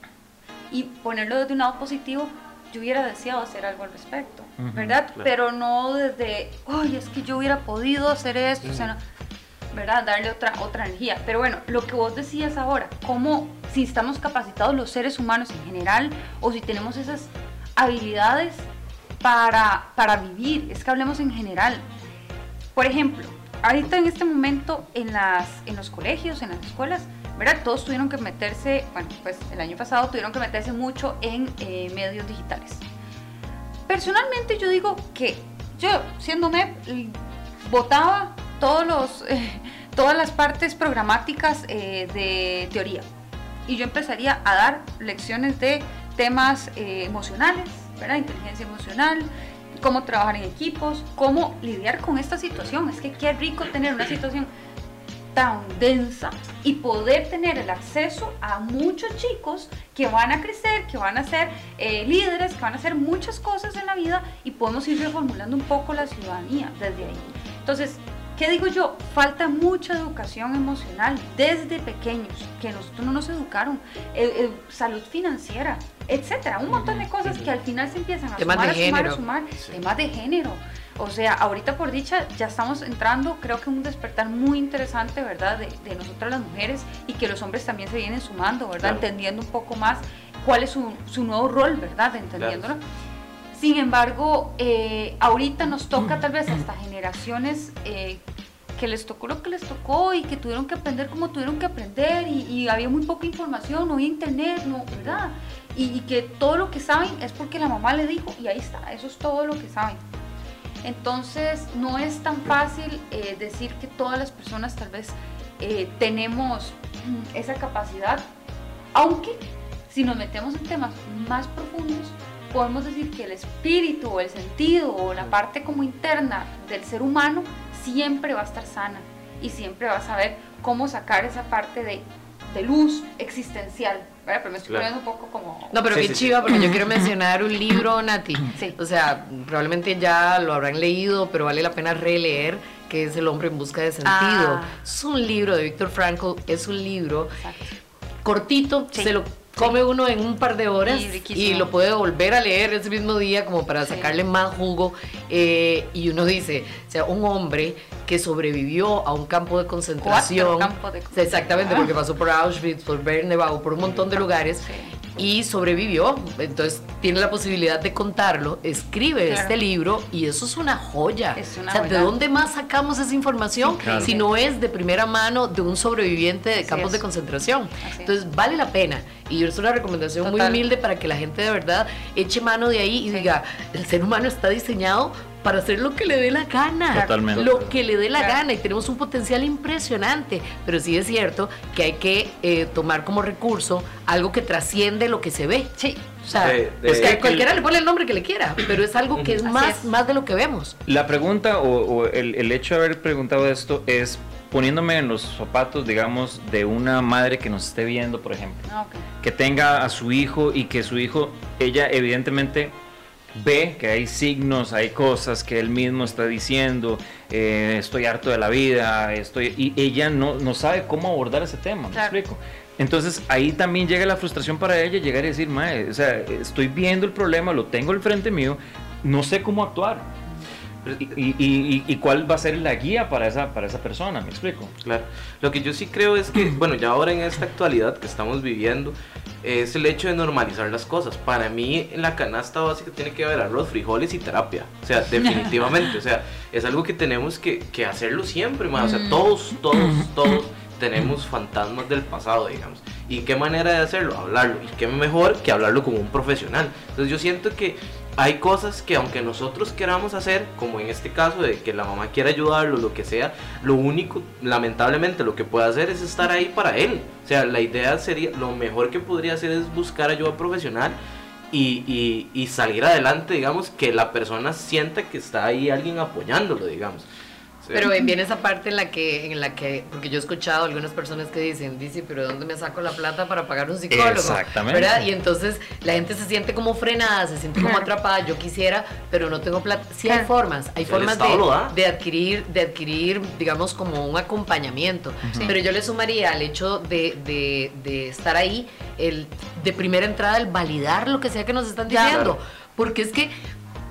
y ponerlo desde un lado positivo. Yo hubiera deseado hacer algo al respecto, ¿verdad? claro. Pero no desde, ay, es que yo hubiera podido hacer esto, o sea, no- ¿verdad? Darle otra, otra energía. Pero bueno, lo que vos decías ahora, cómo si estamos capacitados los seres humanos en general o si tenemos esas habilidades para, para vivir, es que hablemos en general. Por ejemplo, ahorita en este momento en, las, en los colegios, en las escuelas, ¿verdad? Todos tuvieron que meterse, bueno, pues el año pasado tuvieron que meterse mucho en eh, medios digitales. Personalmente yo digo que yo, siendo MEP, votaba todos los, eh, todas las partes programáticas eh, de teoría. Y yo empezaría a dar lecciones de temas eh, emocionales, ¿verdad? Inteligencia emocional, cómo trabajar en equipos, cómo lidiar con esta situación. Es que qué rico tener una situación tan densa y poder tener el acceso a muchos chicos que van a crecer, que van a ser eh, líderes, que van a hacer muchas cosas en la vida y podemos ir reformulando un poco la ciudadanía desde ahí. Entonces, ¿qué digo yo? Falta mucha educación emocional desde pequeños, que nosotros no nos educaron, Eh, eh, salud financiera, etcétera, un montón de cosas que al final se empiezan a Temas sumar, de a sumar, a sumar, Sí. temas de género. O sea, ahorita por dicha ya estamos entrando, creo que un despertar muy interesante, ¿verdad? De, de nosotras las mujeres y que los hombres también se vienen sumando, ¿verdad? Claro. Entendiendo un poco más cuál es su, su nuevo rol, ¿verdad? Entendiéndolo. Sin embargo, eh, ahorita nos toca tal vez hasta generaciones eh, que les tocó lo que les tocó y que tuvieron que aprender como tuvieron que aprender y, había muy poca información, no había internet, no, ¿verdad? Y, que todo lo que saben es porque la mamá le dijo y ahí está, eso es todo lo que saben. Entonces no es tan fácil eh, decir que todas las personas tal vez tenemos esa capacidad, aunque si nos metemos en temas más profundos, podemos decir que el espíritu o el sentido o la parte como interna del ser humano siempre va a estar sana y siempre va a saber cómo sacar esa parte de, de luz existencial. ¿verdad? Pero me estoy Claro. poniendo un poco como... No, pero Sí, qué sí, sí. chiva, porque yo quiero mencionar un libro, Nati. Sí. O sea, probablemente ya lo habrán leído, pero vale la pena releer, que es El hombre en busca de sentido. Ah. Es un libro de Víctor Frankl, es un libro Exacto. cortito, Sí. se lo come uno en un par de horas Y lo puede volver a leer ese mismo día como para Sí. sacarle más jugo. eh, y uno dice, o sea, un hombre que sobrevivió a un campo de concentración. Campos de concentración. Exactamente, porque pasó por Auschwitz, por Bernabéu, por un montón de lugares. Sí. Y sobrevivió, entonces tiene la posibilidad de contarlo, escribe Claro. este libro y eso es una joya. Es una o sea, ¿de dónde más sacamos esa información claro. si no es de primera mano de un sobreviviente de Así campos es. de concentración? Así es. Entonces vale la pena. Y es una recomendación muy humilde para que la gente de verdad eche mano de ahí y Sí. diga, el ser humano está diseñado para hacer lo que le dé la gana. Totalmente. Lo que le dé la Claro. gana y tenemos un potencial impresionante. Pero sí es cierto que hay que eh, tomar como recurso algo que trasciende lo que se ve. Sí. O sea, De- de- pues que de- cualquiera le pone el nombre que le quiera, pero es algo que es más, es. más de lo que vemos. La pregunta o, o el, el hecho de haber preguntado esto es poniéndome en los zapatos, digamos, de una madre que nos esté viendo, por ejemplo, Ah, ok. que tenga a su hijo y que su hijo, ella evidentemente ve que hay signos, hay cosas que él mismo está diciendo, eh, estoy harto de la vida, estoy y ella no, no sabe cómo abordar ese tema, ¿me Claro. explico? Entonces ahí también llega la frustración para ella, llegar y decir, mae, o sea, estoy viendo el problema, lo tengo al frente mío, no sé cómo actuar. Y, y- y- y cuál va a ser la guía para esa, para esa persona, ¿me explico? Claro. Lo que yo sí creo es que, bueno, ya ahora en esta actualidad que estamos viviendo, es el hecho de normalizar las cosas. Para mí, en la canasta básica tiene que haber arroz, frijoles y terapia. O sea, definitivamente. O sea, es algo que tenemos que, que hacerlo siempre, man. O sea, todos, todos, todos tenemos fantasmas del pasado, digamos. ¿Y qué manera de hacerlo? Hablarlo. ¿Y qué mejor que hablarlo con un profesional? Entonces yo siento que hay cosas que aunque nosotros queramos hacer, como en este caso de que la mamá quiera ayudarlo, lo que sea, lo único, lamentablemente, lo que puede hacer es estar ahí para él. O sea, la idea sería, lo mejor que podría hacer es buscar ayuda profesional y, y- y salir adelante, digamos, que la persona sienta que está ahí alguien apoyándolo, digamos. Pero viene esa parte en la que, en la que, porque yo he escuchado algunas personas que dicen, dice, pero ¿de dónde me saco la plata para pagar un psicólogo? Exactamente. ¿Verdad? Y entonces la gente se siente como frenada, se siente como atrapada, yo quisiera, pero no tengo plata. Sí hay formas, hay formas de, de adquirir, de adquirir, digamos, como un acompañamiento. Pero yo le sumaría al hecho de, de- de estar ahí, el de primera entrada, el validar lo que sea que nos están Ya. diciendo. Claro. Porque es que,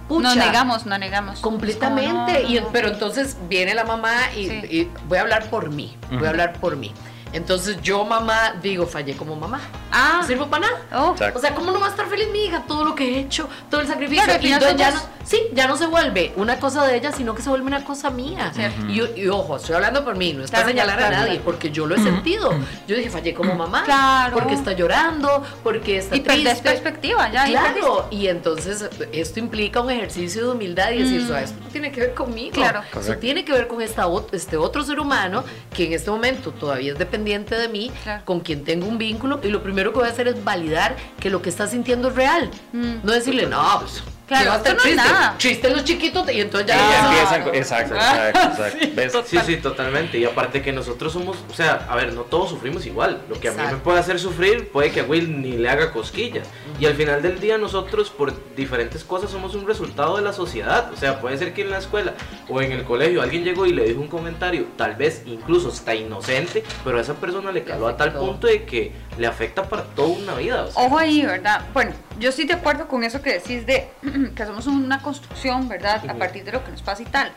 No negamos, no negamos. Completamente. No, Y, pero entonces viene la mamá y, Sí. y voy a hablar por mí. Voy a hablar por mí. Entonces yo, mamá, digo, fallé como mamá. Ah. No sirvo para nada. Oh. O sea, ¿cómo no va a estar feliz mi hija? Todo lo que he hecho, todo el sacrificio. Claro, y final entonces ya no, sí, ya no se vuelve una cosa de ella, sino que se vuelve una cosa mía. Cierto. Y, y ojo, estoy hablando por mí, no es Claro, señalar claro, a nadie, claro. porque yo lo he sentido. Yo dije, fallé como mamá. Claro. Porque está llorando, porque está Y triste. perspectiva, ya. Claro, y entonces esto implica un ejercicio de humildad y decir, Mm. "O sea, esto no tiene que ver conmigo. Claro. Eso tiene que ver con esta, este otro ser humano que en este momento todavía es dependiente de mí, Claro. con quien tengo un vínculo, y lo primero que voy a hacer es validar que lo que está sintiendo es real. Mm. No decirle, no, pues. Claro, ¿qué va a estar esto no es triste? nada. Triste los chiquitos, y entonces ya. Y ya empiezan no. exacto, Ah, exacto, exacto. ¿Ves? Sí, sí, totalmente. Y aparte que nosotros somos, o sea, a ver, no todos sufrimos igual. Lo que a mí me Exacto. puede hacer sufrir puede que a Will ni le haga cosquillas. Y al final del día nosotros por diferentes cosas somos un resultado de la sociedad. O sea, puede ser que en la escuela o en el colegio alguien llegó y le dijo un comentario, tal vez incluso está inocente, pero a esa persona le caló a tal punto de que le afecta para toda una vida. o sea. Ojo ahí, ¿verdad? Bueno, yo estoy de acuerdo con eso que decís de que somos una construcción, ¿verdad? A partir de lo que nos pasa y tal.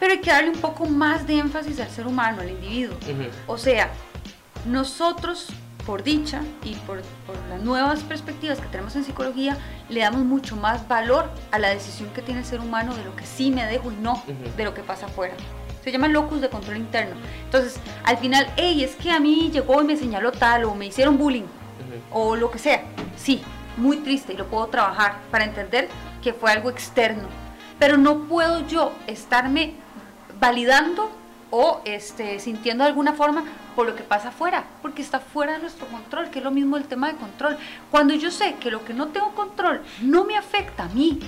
Pero hay que darle un poco más de énfasis al ser humano, al individuo. Ujú. O sea, nosotros, por dicha y por, por las nuevas perspectivas que tenemos en psicología, le damos mucho más valor a la decisión que tiene el ser humano de lo que sí me dejo y no Ujú. de lo que pasa afuera. Se llama locus de control interno. Entonces, al final, hey, es que a mí llegó y me señaló tal o me hicieron bullying Ujú. o lo que sea. Sí, muy triste y lo puedo trabajar para entender que fue algo externo. Pero no puedo yo estarme validando o este, sintiendo de alguna forma por lo que pasa afuera, porque está fuera de nuestro control, que es lo mismo el tema de control. Cuando yo sé que lo que no tengo control no me afecta a mí,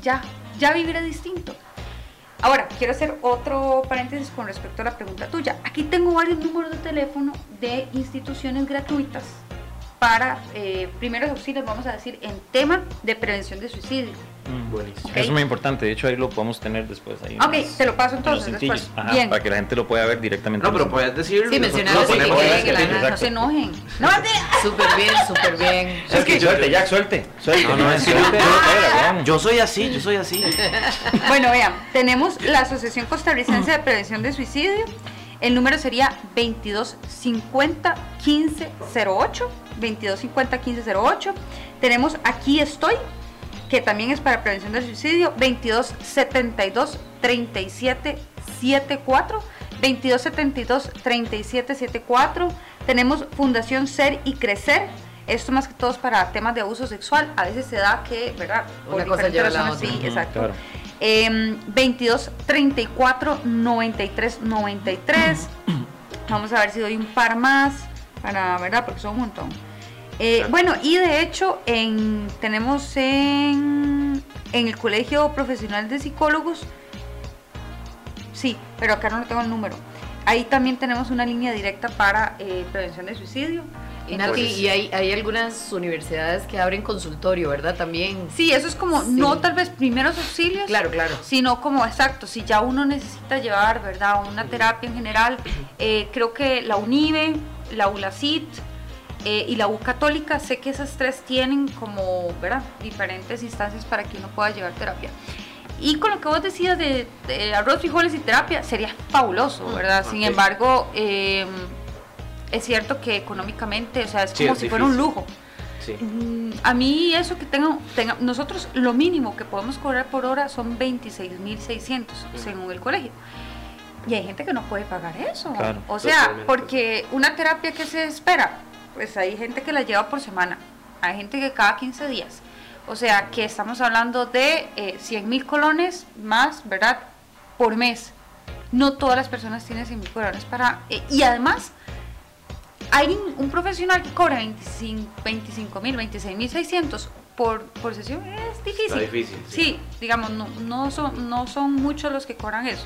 ya, ya viviré distinto. Ahora, quiero hacer otro paréntesis con respecto a la pregunta tuya. Aquí tengo varios números de teléfono de instituciones gratuitas para eh, primeros auxilios, vamos a decir, en tema de prevención de suicidio. Mm, buenísimo. Ok. Eso es muy importante, de hecho ahí lo podemos tener después. Ahí Ok, te lo paso en los entonces después. Ajá, Bien. Para que la gente lo pueda ver directamente. No, pero puedes decirlo. Sí, ponemos quieren, en que la No se enojen. No. Súper bien, súper bien. Es que suelte, Jack, suelte. Suelte. No, no, es que yo- suelte. Yo soy así, yo soy así. Bueno, vean, tenemos la Asociación Costarricense de Prevención de Suicidio. El número sería 2250 1508. 2250 1508. Tenemos Aquí Estoy, que también es para prevención del suicidio. 2272 3774. 2272 3774. Tenemos Fundación Ser y Crecer. Esto más que todo es para temas de abuso sexual. A veces se da que, ¿verdad? Una cosa lleva a la razones, otra. Sí, exacto. claro. Em, 22 34 93 93. Vamos a ver si doy un par más para, ¿verdad? Porque son un montón. Eh, bueno, y de hecho, en, tenemos en, en el Colegio Profesional de Psicólogos, sí, pero acá no tengo el número. Ahí también tenemos una línea directa para eh, prevención de suicidio. Y Nati, Entonces, y hay, hay algunas universidades que abren consultorio, ¿verdad? También. Sí, eso es como, Sí. no tal vez primeros auxilios, Claro, claro. sino como exacto, si ya uno necesita llevar, ¿verdad? Una terapia en general, eh, creo que la UNIBE, la ULACIT eh, y la U Católica, sé que esas tres tienen como, ¿verdad? Diferentes instancias para que uno pueda llevar terapia. Y con lo que vos decías de, de arroz, frijoles y terapia, sería fabuloso, ¿verdad? Sin ok. embargo, eh, es cierto que económicamente, o sea, es Sí, como es si fuera un lujo. Sí. Mm, A mí eso que tengo, tenga, nosotros lo mínimo que podemos cobrar por hora son 26.600 según el colegio. Y hay gente que no puede pagar eso. Claro, o sea, totalmente. porque una terapia que se espera, pues hay gente que la lleva por semana, hay gente que cada 15 días. O sea, que estamos hablando de eh, 100 mil colones más, ¿verdad? Por mes. No todas las personas tienen 100 mil colones para... eh, y además, hay un, un profesional que cobra 25 mil, 26 mil 600 por, por sesión. Es difícil. Está difícil, sí. Sí, digamos, no, no, son, no son muchos los que cobran eso.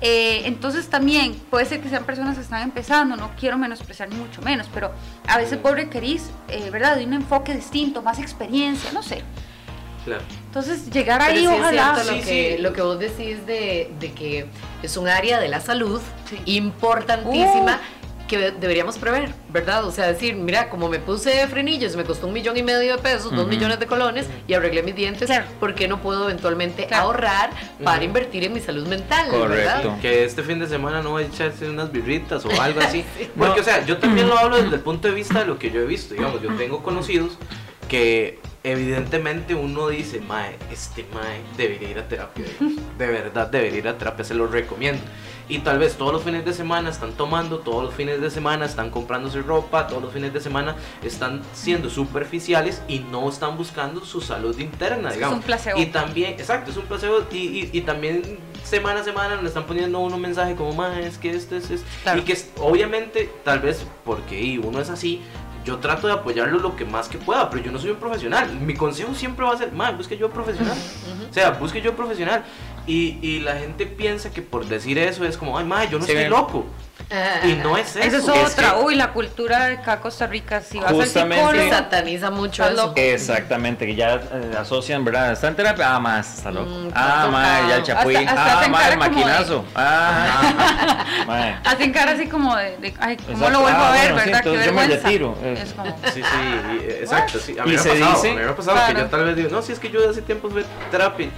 Eh, entonces también puede ser que sean personas que están empezando, no quiero menospreciar ni mucho menos, pero a veces vos requerís, eh, ¿verdad?, de un enfoque distinto, más experiencia, no sé. Claro. Entonces llegar Pero ahí, sí es ojalá. cierto lo, Sí, que, sí. lo que vos decís de, de que es un área de la salud Sí. importantísima que de- deberíamos prever, ¿verdad? O sea, decir, mira, como me puse frenillos, me costó un millón y medio de pesos, dos millones de colones y arreglé mis dientes, Claro. ¿por qué no puedo eventualmente Claro. ahorrar para invertir en mi salud mental? Correcto. ¿verdad? Que este fin de semana no voy a echarse unas birritas o algo así. Sí. Porque, o sea, yo también lo hablo desde el punto de vista de lo que yo he visto. Digamos, yo tengo conocidos que evidentemente uno dice, mae, este mae debería ir a terapia. De verdad debería ir a terapia, se lo recomiendo. Y tal vez todos los fines de semana están tomando, todos los fines de semana están comprándose ropa, todos los fines de semana están siendo superficiales y no están buscando su salud interna, Es digamos. un placebo. Y también, exacto, es un placebo y, y, y también semana a semana le están poniendo uno un mensaje como, más es que esto es, es-". Claro. Y que es- obviamente, tal vez porque uno es así, yo trato de apoyarlo lo que más que pueda, pero yo no soy un profesional. Mi consejo siempre va a ser, más busque yo profesional. O sea, busque yo profesional. Y, y la gente piensa que por decir eso es como, ay, ma, yo no Sí, estoy ven. loco. Y no es eso. Esa es Es otra. que- Uy, la cultura de acá Costa Rica. Si vas al Justamente- psicólogo. sataniza mucho eso. loco. Exactamente, que ya eh, asocian, ¿verdad? Está en terapia, ah, más, está loco. Mm, ah, más, ya el chapuín. Hasta- hasta ah, cara el como de- maquinazo. Ah, mae. Hacen cara así como de, de, ay, ¿cómo Exacto. lo vuelvo Ah, a ver, bueno, sí, verdad? Qué entonces yo me vergüenza. retiro. Eh. Es como, Sí, sí, y- exacto, sí. A mí Y me ha se pasado, dice- a mí me ha pasado que Claro. yo tal vez digo, no, si es que yo hace tiempo fui terapia.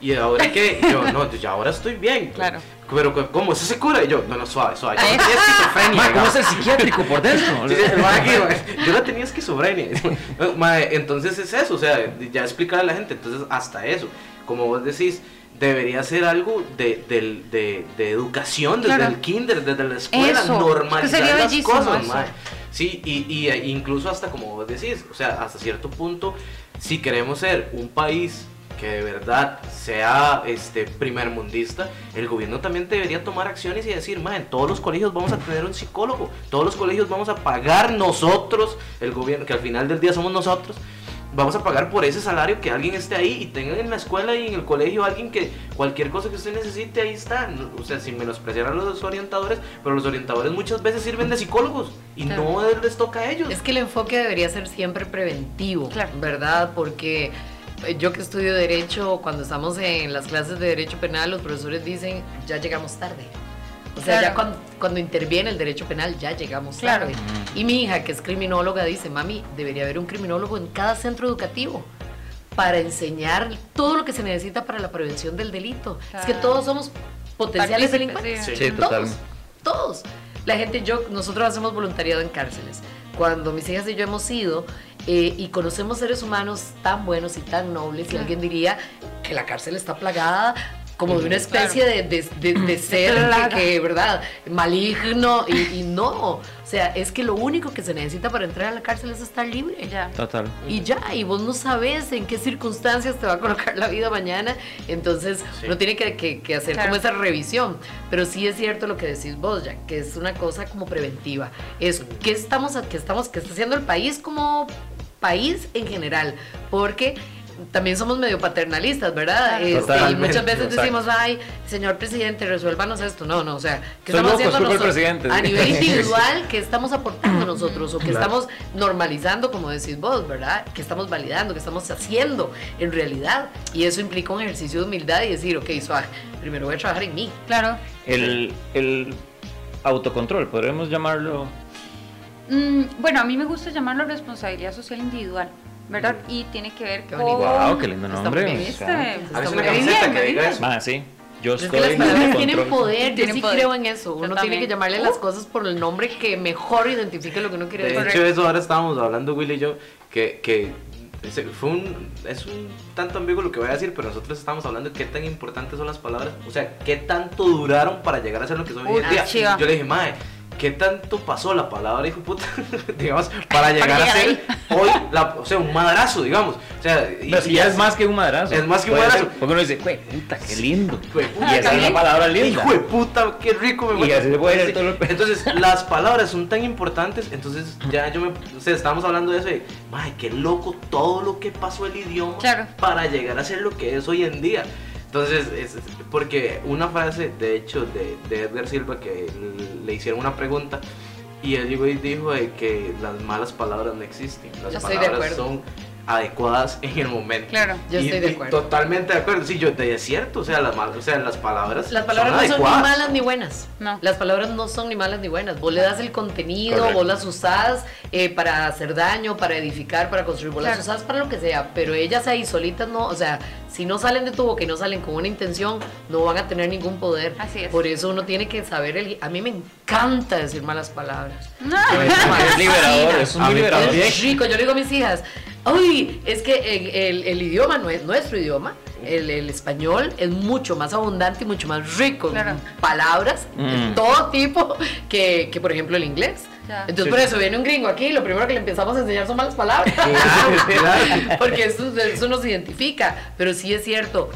Y ahora qué? Yo, no, ya ahora estoy bien. Claro. Pero, ¿cómo? ¿Eso se cura? Y yo, no, no, suave, suave. Yo no tenía esquizofrenia. Mae, ¿cómo es el psiquiátrico por dentro? Sí, yo no tenía esquizofrenia. Mae, entonces es eso, o sea, ya explicar a la gente. Entonces, hasta eso, como vos decís, debería ser algo de, del- de, de educación desde Claro. el kinder, desde la escuela, Eso, normalizar que sería las cosas, eso. mae. Sí, y, y e incluso hasta como vos decís, o sea, hasta cierto punto, si queremos ser un país que de verdad sea este primer mundista, el gobierno también debería tomar acciones y decir, ma, en todos los colegios vamos a tener un psicólogo, todos los colegios vamos a pagar nosotros, el gobierno, que al final del día somos nosotros, vamos a pagar por ese salario que alguien esté ahí y tengan en la escuela y en el colegio alguien que cualquier cosa que usted necesite ahí está. O sea, sin menospreciar a los orientadores, pero los orientadores muchas veces sirven de psicólogos y Claro. no les toca a ellos. Es que el enfoque debería ser siempre preventivo, Claro. ¿verdad? Porque yo que estudio Derecho, cuando estamos en las clases de Derecho Penal, los profesores dicen, ya llegamos tarde. O sea, Claro. ya cuando, cuando interviene el derecho penal, ya llegamos Claro. tarde. Y mi hija, que es criminóloga, dice, mami, debería haber un criminólogo en cada centro educativo para enseñar todo lo que se necesita para la prevención del delito. Es que todos somos potenciales delincuentes. sí. Todos, todos. La gente, yo, nosotros hacemos voluntariado en cárceles. Cuando mis hijas y yo hemos ido eh, y conocemos seres humanos tan buenos y tan nobles, y alguien diría que la cárcel está plagada como de una especie de, de- de- de ser que, que, ¿verdad? Maligno y, y no. O sea, es que lo único que se necesita para entrar a la cárcel es estar libre. Ya. Total. Y ya, y vos no sabes en qué circunstancias te va a colocar la vida mañana, entonces Sí. uno tiene que, que- que hacer Claro. como esa revisión. Pero sí es cierto lo que decís vos, ya, que es una cosa como preventiva. Es qué estamos, qué estamos, qué está haciendo el país como país en general, porque también somos medio paternalistas, ¿verdad? Este, y muchas veces exacto. decimos, ay, señor presidente, resuélvanos esto. No, no, o sea, ¿qué estamos haciendo nosotros? presidente. A nivel individual, ¿qué estamos aportando nosotros? O que Claro. estamos normalizando, como decís vos, ¿verdad? Que estamos validando, que estamos haciendo en realidad. Y eso implica un ejercicio de humildad y decir, ok, suave, primero voy a trabajar en mí. Claro. El, el autocontrol, podríamos llamarlo. Mm, bueno, a mí me gusta llamarlo responsabilidad social individual, ¿verdad? Y tiene que ver Qué con... bonito. Wow, qué lindo nombre. sea. A veces una camiseta que diga eso. Sí. Yo Es estoy que las palabras tienen poder, yo sí poder. creo en eso. Uno tiene que llamarle las cosas por el nombre que mejor identifique lo que uno quiere De decir. hecho, eso ahora estábamos hablando, Willy y yo, que, que fue un, es un tanto ambiguo lo que voy a decir, pero nosotros estábamos hablando de qué tan importantes son las palabras, o sea, qué tanto duraron para llegar a ser lo que son hoy en día. chiva. Yo le dije, mae, ¿qué tanto pasó la palabra, hijo de puta, digamos, para llegar a llegar ser ahí. hoy, la, o sea, un madrazo, digamos? O sea, y- Pero si y ya es más que un madrazo. Es más que un madrazo. ser, Porque uno dice, güey, puta, qué lindo. De puta, Y esa es una palabra linda. Hijo de puta, qué rico me Y así se puede Sí. todo lo- Entonces, las palabras son tan importantes. Entonces, ya yo me. O sea, estábamos hablando de eso de. Ay, qué loco todo lo que pasó el idioma Claro. para llegar a ser lo que es hoy en día. Entonces, es, porque una frase, de hecho, de, de Edgar Silva, que le hicieron una pregunta. Y él dijo de que las malas palabras no existen. Las Yo palabras son adecuadas en el momento. Claro. Yo Y- estoy de acuerdo. Totalmente de acuerdo. Sí, yo es cierto. O sea, las, o sea, las palabras. Las palabras son no son ni malas ni buenas. No. Las palabras no son ni malas ni buenas. Vos le das el contenido, Correcto. vos las usás eh, para hacer daño, para edificar, para construir. Vos las Claro. usás para lo que sea. Pero ellas ahí solitas no. O sea, si no salen de tu boca y no salen con una intención, no van a tener ningún poder. Así es. Por eso uno tiene que saber. El, a mí me encanta decir malas palabras. No. Es liberador, es un A mí liberador. también. es rico, yo le digo a mis hijas, uy, es que el, el- el idioma, no es nuestro idioma, el, el español es mucho más abundante y mucho más rico Claro. en palabras de Mm. todo tipo que, que, por ejemplo, el inglés. Ya. Entonces, Sí, por eso viene un gringo aquí y lo primero que le empezamos a enseñar son malas palabras. Claro, claro. Porque eso, eso nos identifica. Pero sí es cierto.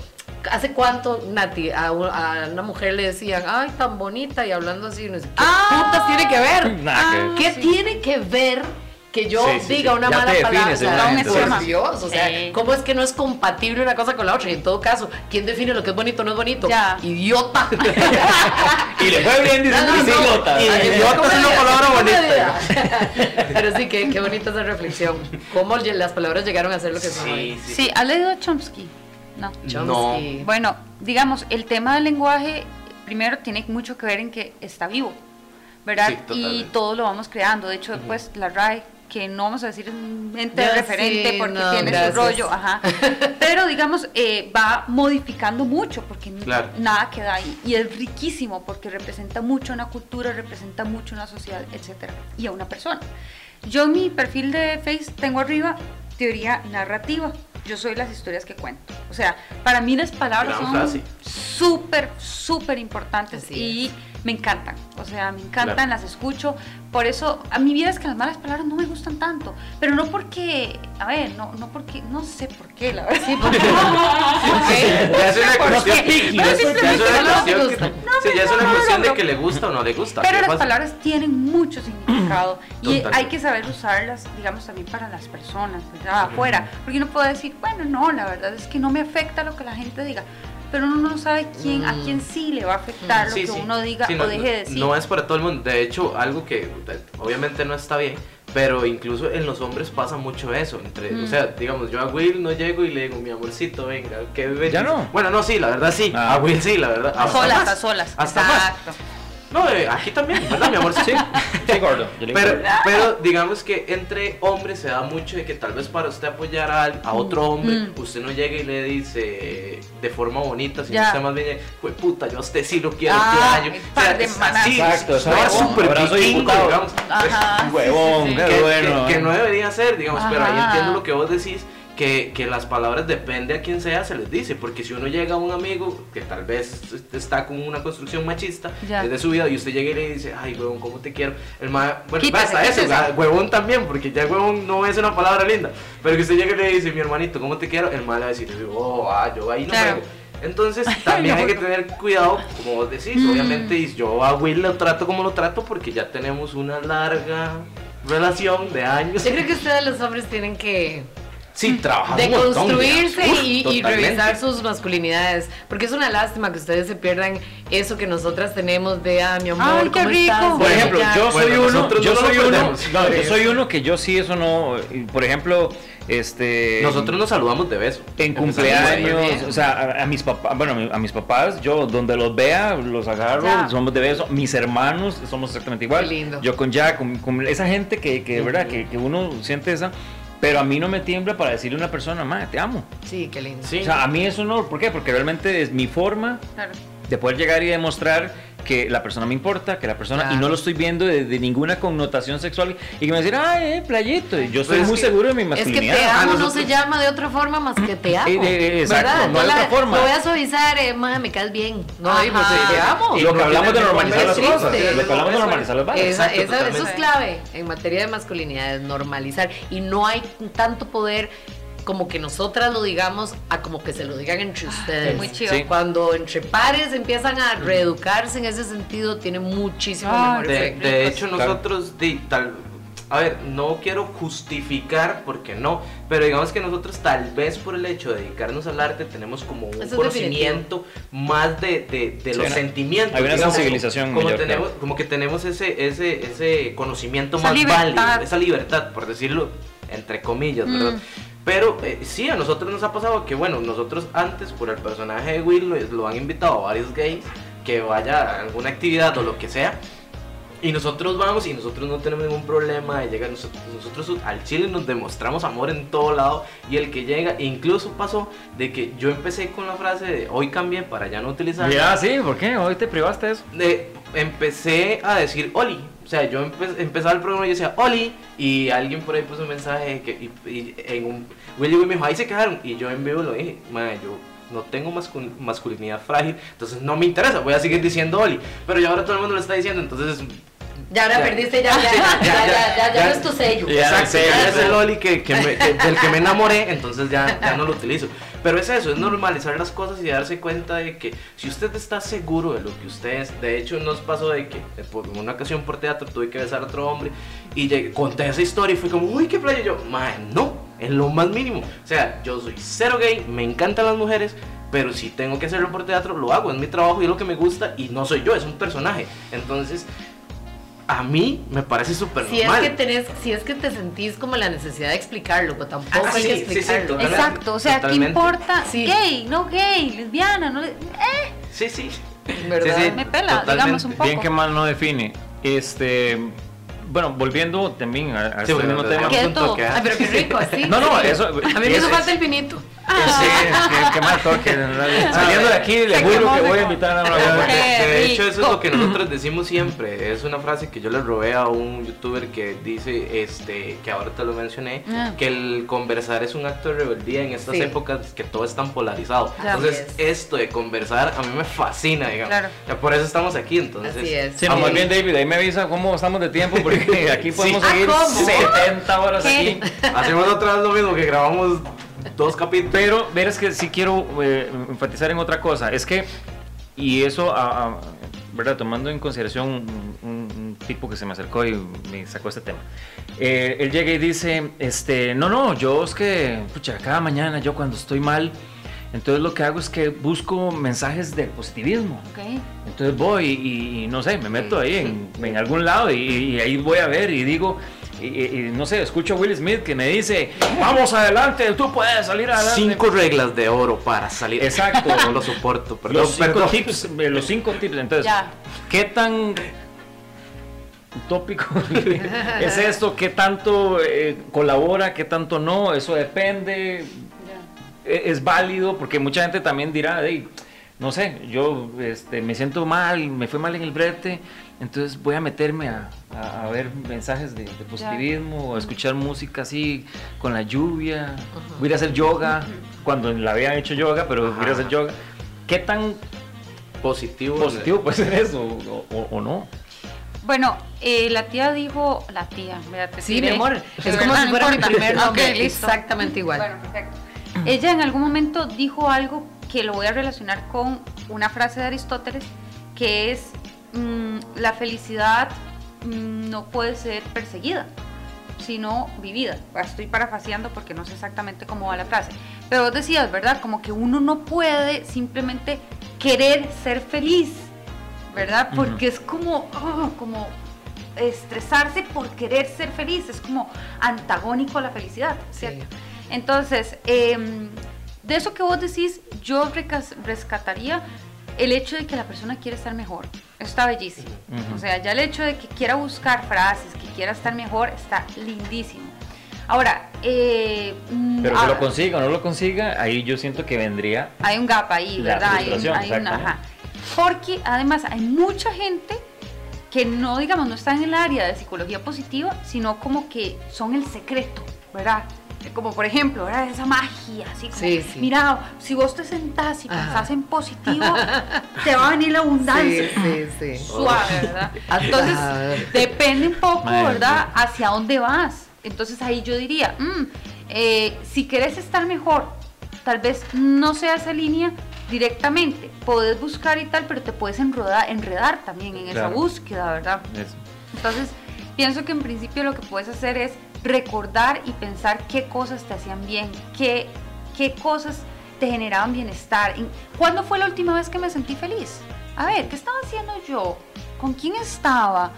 ¿Hace cuánto, Nati, a, una mujer le decían, ay, tan bonita y hablando así? No sé, ¿Qué Ah. putas tiene que ver? Ver. ¿Qué sí. tiene que ver que yo Sí, sí, diga sí. una Ya mala te palabra? defines O sea, por. Dios, o sea. ¿cómo es que no es compatible una cosa con la otra? Y en todo caso, ¿quién define lo que es bonito o no es bonito? Ya. Idiota. Y le fue bien diciendo No, no, no. idiota. Idiota ¿cómo es una palabra bonita. Pero sí, qué, qué bonita esa reflexión. Cómo las palabras llegaron a ser lo que son hoy. Sí, sí. Sí, ¿has leído a Chomsky? No. Chomsky. Bueno, digamos, el tema del lenguaje primero tiene mucho que ver en que está vivo, ¿verdad? Sí, y todo lo vamos creando. De hecho, después la RAE, que no vamos a decir un ente Ya, referente sí, porque no, tiene gracias. su rollo, ajá. Pero digamos, eh, va modificando mucho porque Claro. nada queda ahí. Y es riquísimo porque representa mucho una cultura, representa mucho una sociedad, etcétera, y a una persona. Yo en mi perfil de Face tengo arriba teoría narrativa. Yo soy las historias que cuento. O sea, para mí las palabras Gran son súper, súper importantes. Así Y me encantan. O sea, me encantan, Claro. las escucho. Por eso, a mi vida es que las malas palabras no me gustan tanto. Pero no porque, a ver, no, no porque, no sé por qué, la verdad. Sí, porque, Ya es una ¿Por cuestión no sí, ya es una no, no, cuestión no. de que le gusta o no le gusta. Pero ¿qué las pasa? palabras tienen mucho significado y hay que saber usarlas, digamos, también para las personas, ¿verdad? Afuera. Porque uno puede decir, bueno, no, la verdad es que no me afecta lo que la gente diga. Pero uno no sabe quién, a Mm. quién sí le va a afectar lo Sí, que sí. uno diga Sí, o no, deje de decir. No es para todo el mundo. De hecho, algo que eh, obviamente no está bien, pero incluso en los hombres pasa mucho eso. Entre, O Mm. sea, digamos, yo a Will no llego y le digo, mi amorcito, venga, qué belleza". ¿Ya no? Bueno, no, sí, la verdad sí. Ah. A Will sí, la verdad. a hasta solas, más. a solas. Hasta más. No, eh, aquí también, ¿verdad, mi amor? Sí. Sí, gordo. Pero, pero digamos que entre hombres se da mucho de que tal vez para usted apoyar a, a otro hombre, Mm. usted no llega y le dice de forma bonita, sino usted más bien, fue puta, yo a usted sí lo quiero, Ah, te año. el par de así, Exacto, no, es súper vikingo, digamos. Ajá. Huevón, sí, sí, qué que, bueno. que- que no debería ser, digamos, pero ahí Ajá. entiendo lo que vos decís, que, que las palabras depende a quien sea, se les dice, porque si uno llega a un amigo que tal vez está con una construcción machista Ya. desde su vida y usted llega y le dice, ay, huevón, ¿cómo te quiero? El ma, bueno, Quítese, basta eso, ah, huevón también, porque ya huevón no es una palabra linda, pero que usted llegue y le dice, mi hermanito, ¿cómo te quiero? El ma le va a decir, oh, ah, yo ahí no Claro. Entonces también hay que tener cuidado, como vos decís, Mm. obviamente, y yo a Will lo trato como lo trato porque ya tenemos una larga relación de años. Yo creo que ustedes los hombres tienen que Sí, trabajamos de un montón, construirse y, y revisar sus masculinidades. Porque es una lástima que ustedes se pierdan eso que nosotras tenemos de, ah, mi amor, Ay, qué ¿cómo rico. estás? Por ejemplo, yo soy Bueno, uno, yo no soy uno, no, yo soy uno que yo sí eso no, por ejemplo, este Nosotros nos saludamos de beso. en cumpleaños, o sea, a, a mis papás, bueno, a mi- a mis papás, yo donde los vea, los agarro, Ya. somos de beso, mis hermanos somos exactamente igual. Qué lindo. Yo con Jack, con, con esa gente que, que de verdad, que, que uno siente esa, pero a mí no me tiembla para decirle a una persona, madre, te amo. Sí, qué lindo. Sí. O sea, a mí eso no, ¿por qué? Porque realmente es mi forma Claro. de poder llegar y demostrar que la persona me importa, que la persona, y Claro. no lo estoy viendo de, de ninguna connotación sexual, y que me decir, ay, eh, playito, y yo estoy Pero es muy que- seguro de mi Es que masculinidad. te amo Ah, no se llama de otra forma más que te amo. Eh, eh, exacto, ¿verdad? no la- otra forma. Lo voy a suavizar, eh, ma, me caes bien. No, Ajá. digo, te amo. Y lo que hablamos de normalizar las cosas, lo que hablamos de normalizar las Exacto, esa- eso es clave en materia de masculinidad, es normalizar. Y no hay tanto poder como que nosotras lo digamos a como que se lo digan entre ustedes. muy chido. Sí. Cuando entre pares empiezan a reeducarse en ese sentido, tiene muchísimo Ah, mejor De, efecto. de hecho, Claro. nosotros, di- tal, a ver, no quiero justificar, porque no, pero digamos que nosotros tal vez por el hecho de dedicarnos al arte tenemos como un Eso conocimiento más de, de- de Sí, los sentimientos. hay una digamos, sensibilización como, mayor, tenemos, claro. como que tenemos ese, ese, ese conocimiento Esa más libertad. válido, esa libertad, por decirlo entre comillas, ¿verdad? Pero eh, sí, a nosotros nos ha pasado que, bueno, nosotros antes, por el personaje de Will, lo, lo han invitado a varios gays que vaya a alguna actividad o lo que sea. Y nosotros vamos y nosotros no tenemos ningún problema de llegar. Nosotros, nosotros al Chile nos demostramos amor en todo lado. Y el que llega, incluso pasó de que yo empecé con la frase de hoy cambié para ya no utilizar. Ya, sí, ¿por qué? Hoy te privaste de eso. De, empecé a decir Oli. O sea, yo empe- empezaba el programa y yo decía Oli. Y alguien por ahí puso un mensaje que y, y en un. Will llegó y me dijo, ahí se quedaron. Y yo en vivo lo dije, "Mae, yo no tengo mascul- masculinidad frágil. Entonces no me interesa, voy a seguir diciendo Oli. Pero ya ahora todo el mundo lo está diciendo, entonces. Ya ahora Ya. perdiste, ya, ya, ya, ya, ya, ya, ya, ya, ya. no es tu sello. Ya, Exacto, sí, ya ya es el Oli que, que me- que- del que me enamoré, entonces ya, ya no lo utilizo. Pero es eso, es normalizar las cosas y darse cuenta de que si usted está seguro de lo que usted es, de hecho nos pasó de que eh, por una ocasión por teatro tuve que besar a otro hombre y llegué- conté esa historia y fue como, uy, qué playa, yo, no, en lo más mínimo. O sea, yo soy cero gay, me encantan las mujeres, pero si tengo que hacerlo por teatro, lo hago, es mi trabajo y es lo que me gusta y no soy yo, es un personaje. Entonces, a mí me parece súper Si es, normal. que tenés, si es que te sentís como la necesidad de explicarlo, pero tampoco Ah, hay sí, que sí, sí, explicarlo. totalmente. Exacto, o sea, ¿qué Totalmente. importa? Sí. Gay, no gay, lesbiana, no. le- Sí, sí. ¿Verdad? Sí, sí, Me pela, totalmente. digamos un poco. Bien que mal no define. Este, bueno, volviendo también a, a Sí, este mismo tema. ¿Qué. Ay, pero qué rico, así. No, no, eso. A mí me es- hizo es- falta el Sí, qué, qué mal toque. Saliendo de aquí, le juro que voy a invitar a una Que- que de hecho, eso es lo que nosotros decimos siempre. Es una frase que yo le robé a un youtuber que dice, este, que ahora te lo mencioné, Ah. que el conversar es un acto de rebeldía en estas Sí. épocas que todo es tan polarizado. Entonces, esto de conversar a mí me fascina, digamos. Claro. Ya Por eso estamos aquí, entonces. Así es. Sí, más bien David, ahí me avisa cómo estamos de tiempo porque aquí podemos Ah, seguir ¿cómo? 70 horas ¿Qué? aquí. Hacemos otra vez lo mismo que grabamos dos capítulos. Pero verás que sí quiero eh, enfatizar en otra cosa. Es que, y eso, a- a- ¿verdad? Tomando en consideración un, un- un tipo que se me acercó y me sacó este tema. Eh, él llega y dice, este, no, no, yo es que, pucha, cada mañana yo cuando estoy mal, entonces lo que hago es que busco mensajes de positivismo. Ok. Entonces voy y, y no sé, me meto ahí en, en algún lado y, y ahí voy a ver y digo, y, y- y no sé, escucho a Will Smith que me dice, vamos adelante, tú puedes salir adelante. Cinco reglas de oro para salir. Exacto. No lo soporto, perdón. los cinco perdón. tips, eh, los cinco tips. Entonces, Ya. ¿qué tan utópico es esto? ¿Qué tanto eh, colabora? ¿Qué tanto no? Eso depende. e- es válido porque mucha gente también dirá, "Ey, no sé, yo este, me siento mal, me fue mal en el brete, entonces voy a meterme a, a- a ver mensajes de, de positivismo, o a escuchar música así con la lluvia, voy a ir a hacer yoga, cuando la había hecho yoga, pero voy a ir a hacer yoga. ¿Qué tan Positivo. positivo puede ser eso o, o- o no? Bueno, eh, la tía dijo, la tía, mira, te Sí, mi tiré. amor. Es como si no fuera mi primer nombre. Ok, listo. Exactamente igual. Bueno, perfecto. Ella en algún momento dijo algo que lo voy a relacionar con una frase de Aristóteles, que es, mm, la felicidad mm, no puede ser perseguida, sino vivida. Estoy parafaseando porque no sé exactamente cómo va la frase. Pero vos decías, ¿verdad? Como que uno no puede simplemente querer ser feliz, ¿verdad? Porque es como, ah, como estresarse por querer ser feliz, es como antagónico a la felicidad, ¿cierto? Entonces, em, de eso que vos decís, yo rescataría el hecho de que la persona quiere estar mejor. Está bellísimo. O sea, ya el hecho de que quiera buscar frases, que quiera estar mejor, está lindísimo. Ahora, eh, mm, Pero que lo consiga o no lo consiga, ahí yo siento que vendría hay un gap ahí, ¿verdad? Hay un- hay ajá. Porque además hay mucha gente que no, digamos, no está en el área de psicología positiva, sino como que son el secreto, ¿verdad? Como por ejemplo, ¿verdad? Esa magia, así como, Sí, sí. mira, si vos te sentás y Ajá. pensás en positivo, te va a venir la abundancia. Sí, sí, sí. Suave, ¿verdad? Ajá. Entonces, depende un poco, Madre ¿verdad? Hacia dónde vas. Entonces ahí yo diría, mm, eh, si querés estar mejor, tal vez no sea esa línea directamente. Podés buscar y tal, pero te puedes enredar, enredar también en esa búsqueda, ¿verdad? eso. Entonces, pienso que en principio lo que puedes hacer es recordar y pensar qué cosas te hacían bien, qué, qué cosas te generaban bienestar. ¿En- ¿Cuándo fue la última vez que me sentí feliz? A ver, ¿qué estaba haciendo yo? ¿Con quién estaba?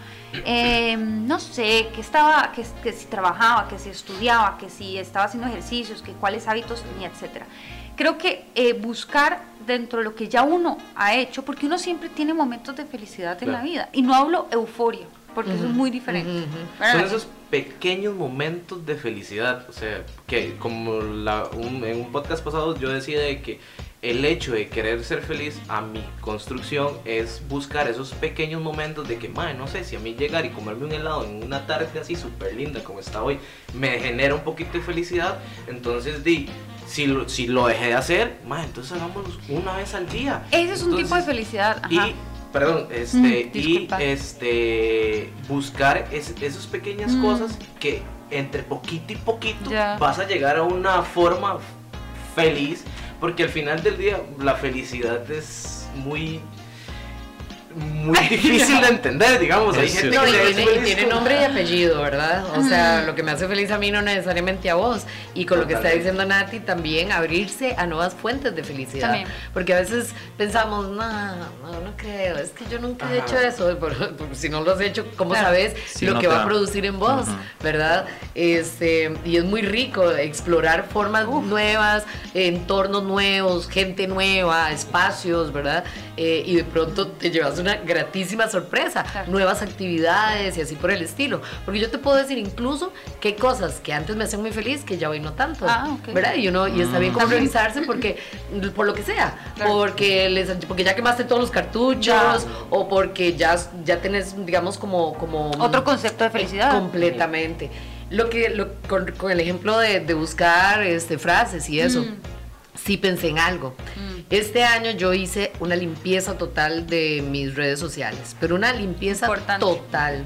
Eh, no sé, que estaba, que, que si trabajaba, que si estudiaba, que si estaba haciendo ejercicios, que cuáles hábitos tenía, etcétera. Creo que eh, buscar dentro de lo que ya uno ha hecho, porque uno siempre tiene momentos de felicidad en la vida, y no hablo euforia, porque eso es muy diferente. ujú. ¿verdad? Son esos pequeños momentos de felicidad. O sea, que como la- un- en un podcast pasado yo decía de que el hecho de querer ser feliz a mi construcción es buscar esos pequeños momentos de que, madre, no sé, si a mí llegar y comerme un helado en una tarde así súper linda como está hoy, me genera un poquito de felicidad, entonces di, si lo, si lo dejé de hacer, madre, entonces hagámoslo una vez al día. Ese es un tipo de Entonces, felicidad. Ajá. y, perdón, este, Mm, y disculpa. este, buscar es- esas pequeñas Mm. cosas que entre poquito y poquito vas a llegar a una forma feliz, porque al final del día la felicidad es muy muy difícil de entender, digamos, hay gente No, que y tiene, y tiene nombre y apellido, ¿verdad? O sea, lo que me hace feliz a mí no necesariamente a vos. Y con lo que está Totalmente. diciendo Nati, también abrirse a nuevas fuentes de felicidad. También. Porque a veces pensamos, no, no, no creo, es que yo nunca he Ajá. hecho eso. Por- por- si no lo has hecho, ¿cómo Claro. sabes Sí, lo no que va a producir en vos? ¿Verdad? Este, y es muy rico explorar formas nuevas, entornos nuevos, gente nueva, espacios, ¿verdad? Eh, y de pronto te llevas una gratísima sorpresa, Claro. nuevas actividades y así por el estilo. Porque yo te puedo decir incluso que cosas que antes me hacían muy feliz que ya hoy no tanto, Ah, ok. ¿verdad? Y uno y está bien como También. revisarse porque por lo que sea, Claro. porque les porque ya quemaste todos los cartuchos Ya. o porque ya ya tenés digamos como como Otro concepto de felicidad. completamente. Lo que lo- con, con el ejemplo de, de buscar este frases y eso. Mm. Sí pensé en algo. Mm. Este año yo hice una limpieza total de mis redes sociales, pero una limpieza Importante. total.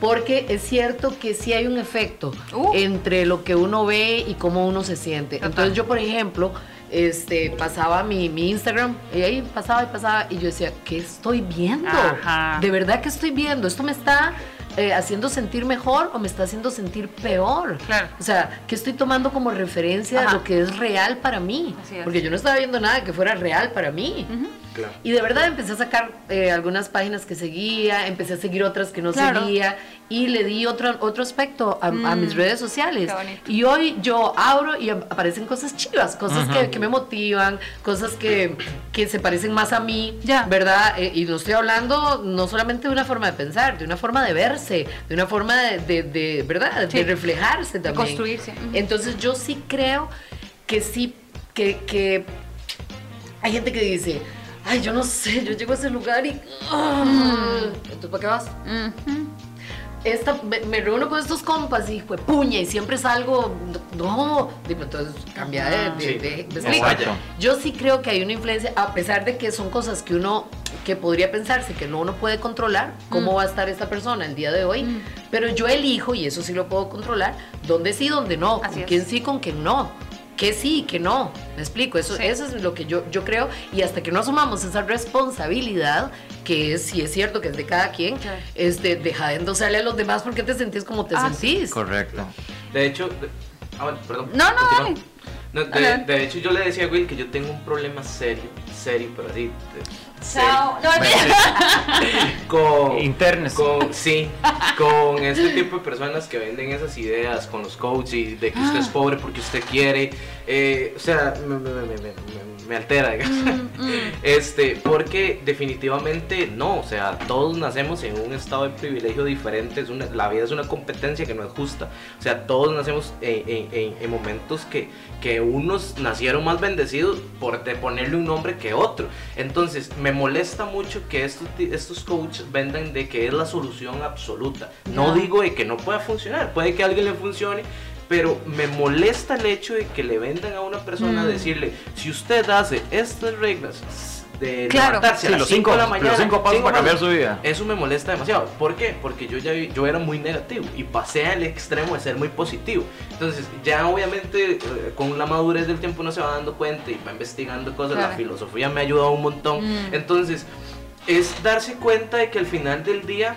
Porque es cierto que sí hay un efecto Uh. entre lo que uno ve y cómo uno se siente. Total. Entonces yo, por ejemplo, este, pasaba mi, mi Instagram y ahí pasaba y pasaba y yo decía, ¿qué estoy viendo? Ajá. De verdad que estoy viendo. ¿Esto me está eh, haciendo sentir mejor o me está haciendo sentir peor? Claro. O sea, ¿qué estoy tomando como referencia de lo que es real para mí? Porque yo no estaba viendo nada que fuera real para mí. Claro. Y de verdad empecé a sacar eh, algunas páginas que seguía, empecé a seguir otras que no Claro. seguía y le di otro, otro aspecto a, a Mm, mis redes sociales. Y hoy yo abro y ap- aparecen cosas chivas, cosas que, que me motivan, cosas que, que se parecen más a mí, Ya. ¿verdad? Eh, y no estoy hablando no solamente de una forma de pensar, de una forma de verse, de una forma de, de- de, ¿verdad? Sí. De reflejarse De también. construirse. Ujú. Entonces yo sí creo que sí, que, que hay gente que dice, ay, yo no sé, yo llego a ese lugar y... ah". Entonces, ¿para qué vas? Ujú. Esta, me, me reúno con estos compas y pues puña y siempre salgo, no, digo, entonces cambia de, de, Sí, de- exacto. Yo sí creo que hay una influencia, a pesar de que son cosas que uno, que podría pensarse que no uno puede controlar, cómo Mm. va a estar esta persona el día de hoy, Mm. pero yo elijo, y eso sí lo puedo controlar, dónde sí, dónde no, Así con es. quién sí, con quién no. Que sí, que no. Me explico, eso, Sí. eso es lo que yo, yo creo. Y hasta que no asumamos esa responsabilidad, que es, si es cierto que es de cada quien, este, deja de endosarle a los demás porque te sentís como te Ah, sentís. Correcto. De hecho, de- ah, bueno, perdón. No, no, dale. No, de, de hecho, yo le decía a Will que yo tengo un problema serio, serio, pero así. Chao. No, Con, Internes. con, sí, con este tipo de personas que venden esas ideas con los coaches y de que usted es pobre porque usted quiere. eh, o sea, me, me- me- me- altera, digamos. Este, porque definitivamente no, o sea, todos nacemos en un estado de privilegio diferente, es una- la vida es una competencia que no es justa, o sea, todos nacemos en, en- en- en momentos que, que unos nacieron más bendecidos por de ponerle un nombre que otro, entonces me molesta mucho que estos, estos coaches vendan de que es la solución absoluta, no Ya. digo de que no pueda funcionar, puede que a alguien le funcione, pero me molesta el hecho de que le vendan a una persona Mm. decirle, si usted hace estas reglas de Claro. levantarse a las los 5 cinco, de la mañana, los cinco pasos cinco para cambiar su vida. Eso me molesta demasiado. ¿Por qué? Porque yo ya yo era muy negativo y pasé al extremo de ser muy positivo. Entonces, ya obviamente eh, con la madurez del tiempo uno se va dando cuenta y va investigando cosas. La filosofía me ha ayudado un montón. Mm. Entonces, es darse cuenta de que al final del día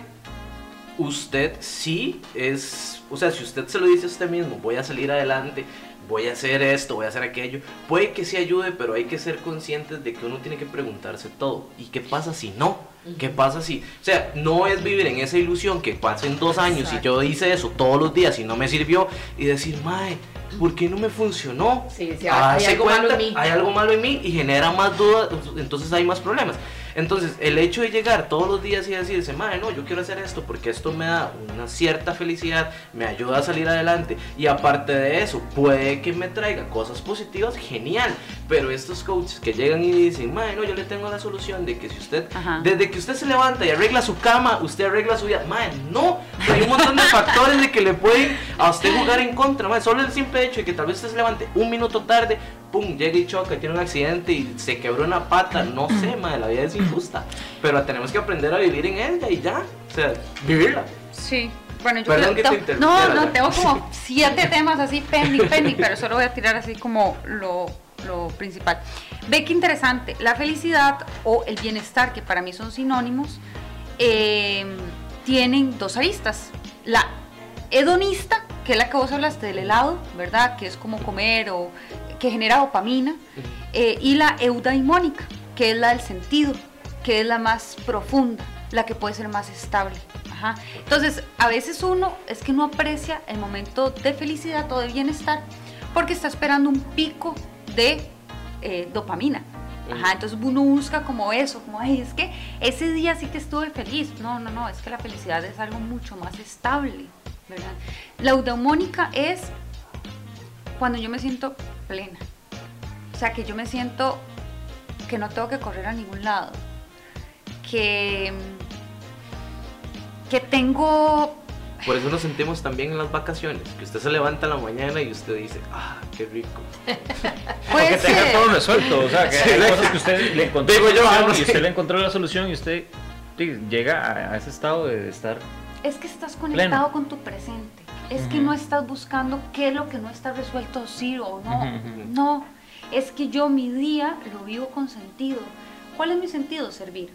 usted sí es, o sea, si usted se lo dice a usted mismo, voy a salir adelante, voy a hacer esto, voy a hacer aquello, puede que sí ayude, pero hay que ser conscientes de que uno tiene que preguntarse todo. ¿Y qué pasa si no? ¿Qué pasa si, o sea, no es vivir en esa ilusión que pasen dos años y yo hice eso todos los días y no me sirvió y decir, mae, ¿por qué no me funcionó? Sí, sí, hay- hay algo malo en mí. hay algo malo en mí y genera más dudas, entonces hay más problemas. Entonces, el hecho de llegar todos los días y decirse, madre, no, yo quiero hacer esto porque esto me da una cierta felicidad, me ayuda a salir adelante y aparte de eso, puede que me traiga cosas positivas, genial. Pero estos coaches que llegan y dicen, madre, no, yo le tengo la solución de que si usted, Ajá. desde que usted se levanta y arregla su cama, usted arregla su vida, madre, no, hay un montón de factores de que le pueden a usted jugar en contra, madre, solo el simple hecho de que tal vez usted se levante un minuto tarde, pum, llega y choca, tiene un accidente y se quebró una pata, no sé, madre, la vida es injusta, pero tenemos que aprender a vivir en ella y ya, o sea, vivirla. Sí. Bueno, yo Perdón creo- que te No, no, tengo como siete temas así pending, pending, pero solo voy a tirar así como lo, lo principal. Ve qué interesante. La felicidad o el bienestar, que para mí son sinónimos, eh, tienen dos aristas. La hedonista, que es la que vos hablaste del helado, ¿verdad? Que es como comer o que genera dopamina. eh, y la eudaimónica, que es la del sentido, que es la más profunda, la que puede ser más estable. Ajá. Entonces, a veces uno es que no aprecia el momento de felicidad o de bienestar porque está esperando un pico de eh, dopamina. Ajá, entonces uno busca como eso, como, ay, es que ese día sí que estuve feliz. No, no, no, es que la felicidad es algo mucho más estable, ¿verdad? La eudaimónica es cuando yo me siento plena. O sea, que yo me siento que no tengo que correr a ningún lado. Que, que tengo Por eso nos sentimos también en las vacaciones, que usted se levanta en la mañana y usted dice, ah, qué rico. Puede que tenga ser. todo resuelto, o sea, que Sí, hay cosas que usted le encontró Digo yo, la solución ah, no y usted le encontró la solución y usted llega a, a ese estado de estar Es que estás conectado con tu presente. Es que no estás buscando qué es lo que no está resuelto, sí o no. No, es que yo mi día lo vivo con sentido. ¿Cuál es mi sentido? Servir.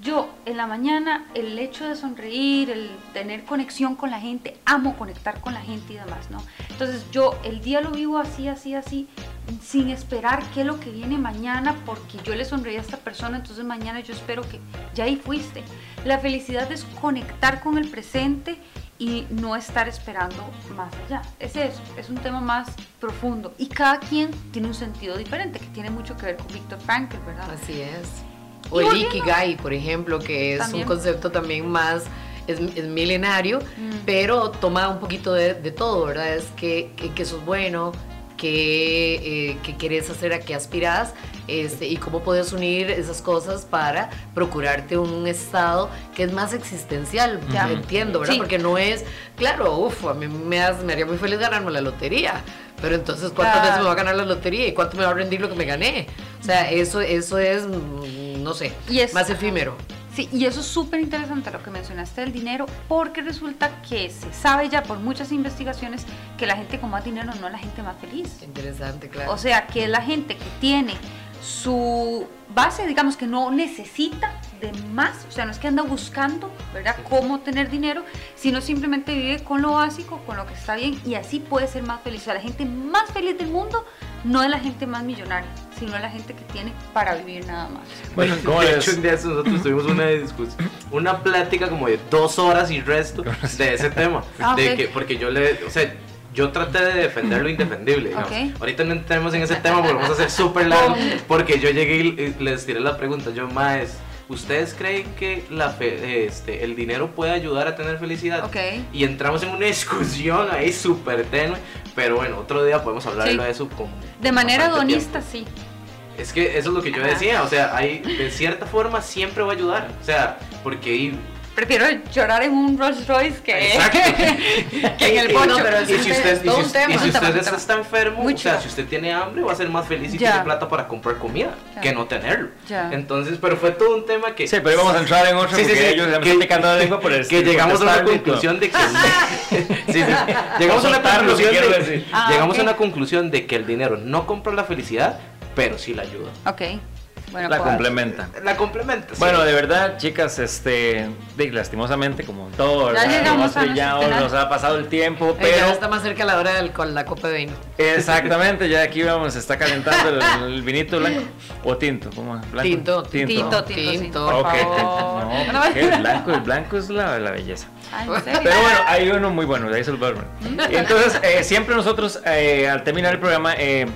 Yo en la mañana el hecho de sonreír, el tener conexión con la gente, amo conectar con la gente y demás, ¿no? Entonces yo el día lo vivo así, así, así, sin esperar qué es lo que viene mañana, porque yo le sonreí a esta persona, entonces mañana yo espero que ya ahí fuiste. La felicidad es conectar con el presente y no estar esperando más allá. Es eso, es un tema más profundo. Y cada quien tiene un sentido diferente, que tiene mucho que ver con Víctor Frankl, ¿verdad? Así es. Y O el volviendo- Ikigai, por ejemplo, que es También. un concepto también más, es, es milenario, Mm. pero toma un poquito de, de todo, ¿verdad? Es que, que, que sos bueno, que, eh, que querés hacer, a qué aspiras, este, y cómo puedes unir esas cosas para procurarte un estado que es más existencial, Ya. entiendo, ¿verdad? Sí. Porque no es, claro, uff, a mí me, has- me haría muy feliz ganarme la lotería, pero entonces, ¿cuántas veces me va a ganar la lotería y cuánto me va a rendir lo que me gané? O sea, eso, eso es, mm, no sé, Y es- más efímero. Sí, y eso es súper interesante lo que mencionaste del dinero, porque resulta que se sabe ya por muchas investigaciones que la gente con más dinero no es la gente más feliz. Interesante, claro. O sea, que es la gente que tiene su base, digamos que no necesita de más, o sea, no es que anda buscando, ¿verdad?, cómo tener dinero, sino simplemente vive con lo básico, con lo que está bien, y así puede ser más feliz. O sea, la gente más feliz del mundo no es la gente más millonaria, sino la gente que tiene para vivir nada más. Bueno, ¿cómo de hecho, un día nosotros tuvimos una discusión, una plática como de dos horas y resto de ese tema. Ah, de que, porque yo le, o sea, yo traté de defender lo indefendible. Ahorita no entremos en ese tema porque vamos a hacer súper largo. Porque yo llegué y les tiré la pregunta, yo, más, ¿ustedes creen que la fe- este, el dinero puede ayudar a tener felicidad? Ok. Y entramos en una discusión ahí súper tenue, pero bueno, otro día podemos hablar Sí. de eso con De manera hedonista, sí. Es que eso es lo que yo decía, o sea, hay, de cierta forma siempre va a ayudar, o sea, porque... Prefiero llorar en un Rolls Royce que, que en el poncho. no, pero y es si usted, es y todo si- un tema. y si usted tema. está enfermo, Muy o sea, si usted tiene hambre, va a ser más feliz y Ya. tiene plata para comprar comida Ya. que no tenerlo. Ya. Entonces, pero fue todo un tema que... Sí, pero íbamos a entrar en otro Sí, sí, porque sí, ellos ya me que- están picando la lengua por el que llegamos a una conclusión de que sí, sí, llegamos a una conclusión de, decir. Ah, llegamos a una conclusión de que el dinero no compra la felicidad, pero sí la ayuda. Ok. Bueno, La pues, complementa. La complementa. sí. Bueno, de verdad, chicas, este, de- lastimosamente, como todo, Ya ¿verdad? llegamos Hemos a nos ha pasado el tiempo, Eh, ya pero está más cerca la hora del, con la copa de vino. exactamente, ya aquí vamos, se está calentando el, el vinito blanco o tinto, ¿cómo? es? ¿Blanco? Tinto. Tinto, tinto, Tinto. por Ok, favor. no, ¿por qué? el blanco, el blanco es la, la belleza. Ay, ¿en serio? Pero bueno, hay uno muy bueno, de ahí se a dar. Entonces, eh, siempre nosotros eh, al terminar el programa eh,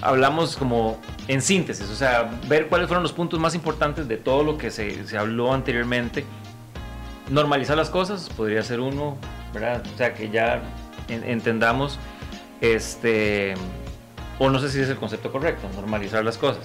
hablamos como en síntesis, o sea, ver cuáles fueron los puntos más importantes de todo lo que se, se habló anteriormente. Normalizar las cosas podría ser uno, ¿verdad? O sea, que ya en- entendamos, este, o no sé si es el concepto correcto, normalizar las cosas.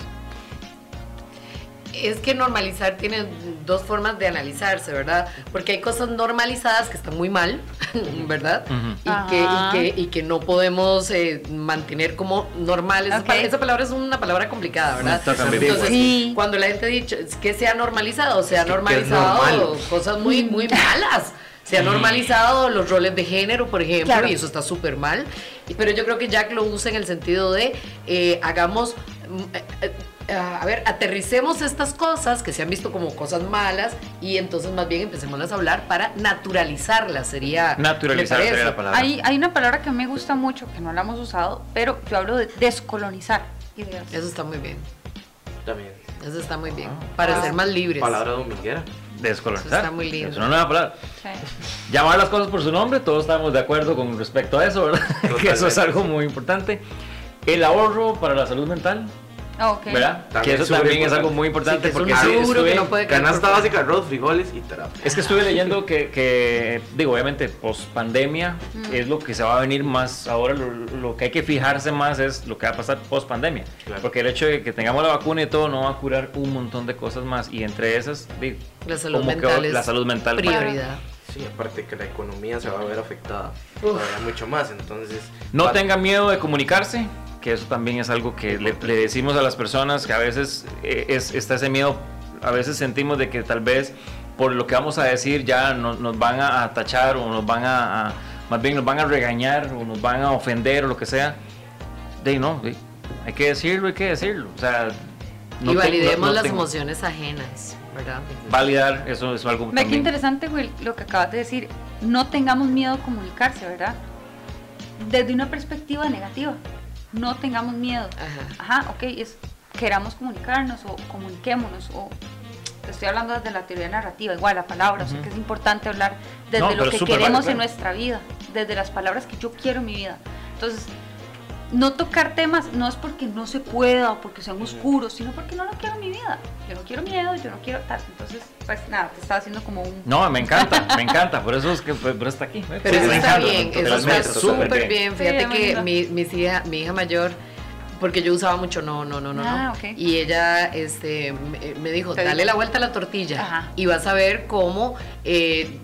Es que normalizar tiene dos formas de analizarse, ¿verdad? Porque hay cosas normalizadas que están muy mal, ¿verdad? Y, que, y, Ajá. que, y que no podemos eh, mantener como normales. Esa Ok. pa- Esa palabra es una palabra complicada, ¿verdad? Entonces, Sí. cuando la gente ha dicho es que se ha normalizado, se ha normalizado normal. cosas muy, muy malas. Se ha normalizado los roles de género, por ejemplo, Claro. y eso está súper mal. Pero yo creo que Jack lo usa en el sentido de eh, hagamos, mm, eh, eh, a ver, aterricemos estas cosas que se han visto como cosas malas y entonces más bien empecemos a hablar para naturalizarlas. Sería. Naturalizar sería la palabra. Hay, hay una palabra que me gusta mucho, que no la hemos usado, pero yo hablo de descolonizar ideas. Eso está muy bien. También. Eso está muy bien. Ah. Para Ah. ser más libres. Palabra dominguera. Descolonizar. Eso está muy lindo. Es una nueva palabra. Sí. llamar las cosas por su nombre, todos estamos de acuerdo con respecto a eso, ¿verdad? que eso es algo muy importante. El ahorro para la salud mental, Ah, ok. ¿Verdad? También que eso también es importante. algo muy Sí, importante que es un porque sí, estuve- que no puede Canasta por básica, arroz, frijoles y terapia. Es que estuve leyendo que, que, digo, obviamente, post pandemia es lo que se va a venir más. Ahora lo, lo que hay que fijarse más es lo que va a pasar post pandemia. Claro. Porque el hecho de que tengamos la vacuna y todo no va a curar un montón de cosas más. Y entre esas, di- La salud como que mental es la salud mental. prioridad. Sí, aparte que la economía se va a ver afectada Uf. todavía mucho más, entonces... No va- tengan miedo de comunicarse, que eso también es algo que le, le decimos a las personas que a veces eh, es, está ese miedo, a veces sentimos de que tal vez por lo que vamos a decir ya no- nos van a, a tachar o nos van a, a- más bien nos van a regañar o nos van a ofender o lo que sea. De no, de, hay que decirlo, hay que decirlo. O sea, no y te- validemos no- no las tengo- emociones ajenas, ¿verdad? Validar, eso es algo Ve qué interesante, Will, lo que acabas de decir. No tengamos miedo a comunicarse, ¿verdad? Desde una perspectiva negativa. No tengamos miedo. Ajá. Ajá, ok, es queramos comunicarnos o comuniquémonos o te estoy hablando desde la teoría narrativa, igual la palabra, o sea que es importante hablar desde No, lo que queremos válido, en nuestra vida, desde las palabras que yo quiero en mi vida. Entonces, no tocar temas no es porque no se pueda o porque sean oscuros, sino porque no lo quiero en mi vida. Yo no quiero miedo, yo no quiero tal. Entonces, pues nada, te estaba haciendo como un... No, me encanta, me encanta, por eso es que por eso está aquí. Pero eso me está encanta, bien, eso está súper bien. Sí, Fíjate que mi, mis hija, mi hija mayor, porque yo usaba mucho no, no, no, no, Ah, no. ok. Y ella este, me, dijo, dale la vuelta a la tortilla Ajá. y vas a ver cómo, eh,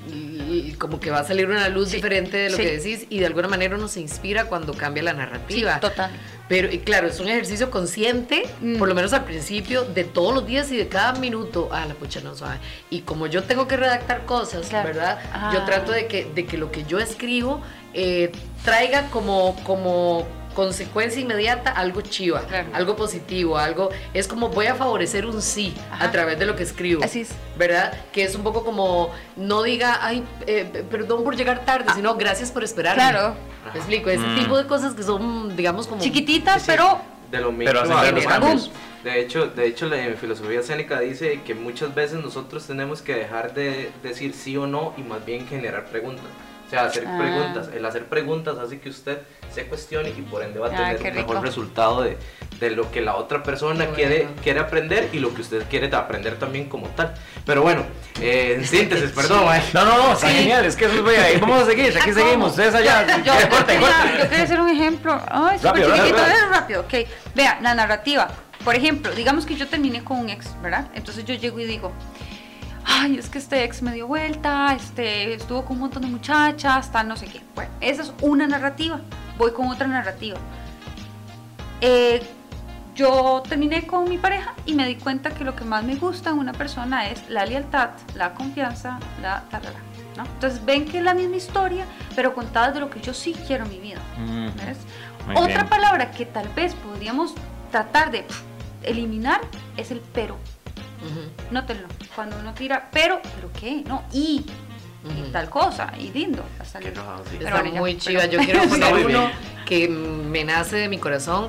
como que va a salir una luz Sí, diferente de lo sí. que decís y de alguna manera uno se inspira cuando cambia la Sí, narrativa. total. Pero y claro, es un ejercicio consciente, Mm. por lo menos al principio, de todos los días y de cada minuto. Ah, la pucha no suave. Y como yo tengo que redactar cosas, Claro. ¿verdad? Ah. Yo trato de que, de que lo que yo escribo eh, traiga como, como consecuencia inmediata algo chiva, Claro. algo positivo, algo. Es como voy a favorecer un sí Ajá. a través de lo que escribo. Así es. ¿Verdad? Que es un poco como, no diga, ay, eh, perdón por llegar tarde, sino gracias por esperarme. Ah. Claro. Me explico, ese Mm. tipo de cosas que son, digamos, como. Chiquititas, Sí, sí, pero... de lo micro Pero hacen a grandes lo cambios. macro. De hecho, de hecho, la filosofía escénica dice que muchas veces nosotros tenemos que dejar de decir sí o no y más bien generar preguntas. O sea, hacer Ah. preguntas. El hacer preguntas hace que usted se cuestione y por ende va a Ah, tener un mejor resultado de, de lo que la otra persona quiere, quiere aprender y lo que usted quiere aprender también como tal. Pero bueno, eh, en síntesis, perdón. eh. No, no, no, está Sí. genial, es que eso voy a ir. Vamos a seguir, aquí Ah, seguimos, ¿cómo? ustedes allá. Yo, yo corte, quería, corte. yo quería hacer un ejemplo. Ay, Rápido, rápido. es rápido. Ok, vea, la narrativa. Por ejemplo, digamos que yo terminé con un ex, ¿verdad? Entonces yo llego y digo, ay, es que este ex me dio vuelta, este, estuvo con un montón de muchachas, tal, no sé qué. Bueno, esa es una narrativa. Voy con otra narrativa. Eh, yo terminé con mi pareja y me di cuenta que lo que más me gusta en una persona es la lealtad, la confianza, la talala, ¿no? Entonces ven que es la misma historia, pero contada de lo que yo sí quiero en mi vida. Mm, Otra bien. palabra que tal vez podríamos tratar de pf, eliminar es el pero. Ujú, Nótenlo. Cuando uno tira, pero, ¿pero qué? No, y, tal cosa, y lindo. Hasta Qué le- enojado, sí. Pero Está bueno, ya, muy pero- chiva. Yo quiero poner muy uno que me nace de mi corazón.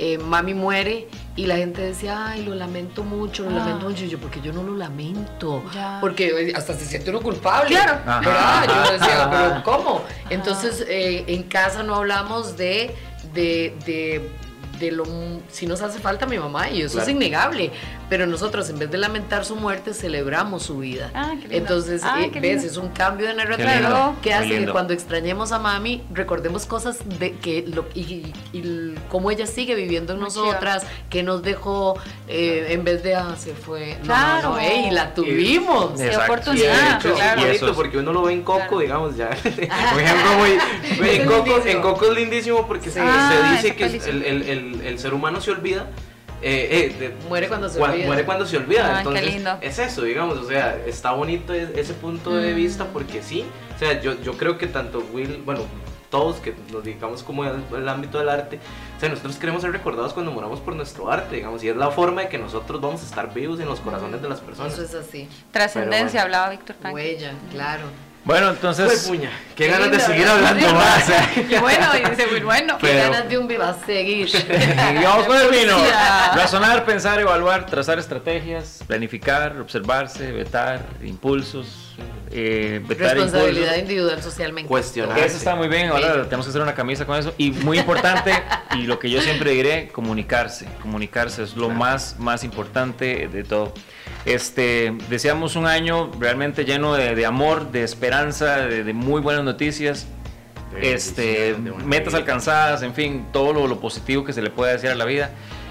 Eh, mami muere y la gente decía, ay, lo lamento mucho, lo Ah. lamento mucho. Y yo, porque yo no lo lamento. Ya. Porque hasta se siente uno culpable. Claro. Ajá. ¿verdad? Yo decía, Ajá. pero ¿cómo? Entonces, eh, en casa no hablamos de, de, de, de lo, si nos hace falta mi mamá, y eso Claro. es innegable. Pero nosotros, en vez de lamentar su muerte, celebramos su vida. Ah, qué lindo. Entonces, Ah, eh, qué ves, es un cambio de narrativa que hace que cuando extrañemos a mami, recordemos cosas de que lo, y, y- y l- cómo ella sigue viviendo en Muy nosotras, que nos dejó eh, en vez de, ah, se fue. No, Claro. no, no, ey, la tuvimos. Sí, de oportunidad. hecho, claro. es Y eso bonito es- porque uno lo ve en Coco, Claro. digamos, ya. Por ejemplo, muy, muy- en, Coco, en Coco es lindísimo porque se, Ah, se dice que sí. el, el- el- el ser humano se olvida. Eh, eh, de- Muere cuando se cua- olvida. muere cuando se olvida. Qué Entonces, lindo. es eso, digamos. O sea, está bonito es- ese punto de Mm. vista porque sí. O sea, yo, yo creo que tanto Will, bueno, todos que nos dedicamos como al, al ámbito del arte, o sea, nosotros queremos ser recordados cuando moramos por nuestro arte, digamos. Y es la forma de que nosotros vamos a estar vivos en los corazones de las personas. Eso es así. Trascendencia, bueno. hablaba Víctor Frank. Huella, claro. Bueno, entonces. Pues puña, qué Qué ganas de seguir ¿verdad? hablando más. eh. Qué bueno, dice muy bueno. Qué Pero- ganas de un viva seguir. Y vamos con el vino. Razonar, pensar, evaluar, trazar estrategias, planificar, observarse, vetar, impulsos, eh, vetar Responsabilidad impulsos. individual socialmente. Cuestionar. Eso está muy bien, ahora Sí. tenemos que hacer una camisa con eso. Y muy importante, y lo que yo siempre diré, comunicarse. Comunicarse es lo más, más importante de todo. Este, deseamos un año realmente lleno de, de amor, de esperanza, de, de muy buenas noticias. De Este, metas alcanzadas, en fin, todo lo, lo positivo que se le puede decir a la vida.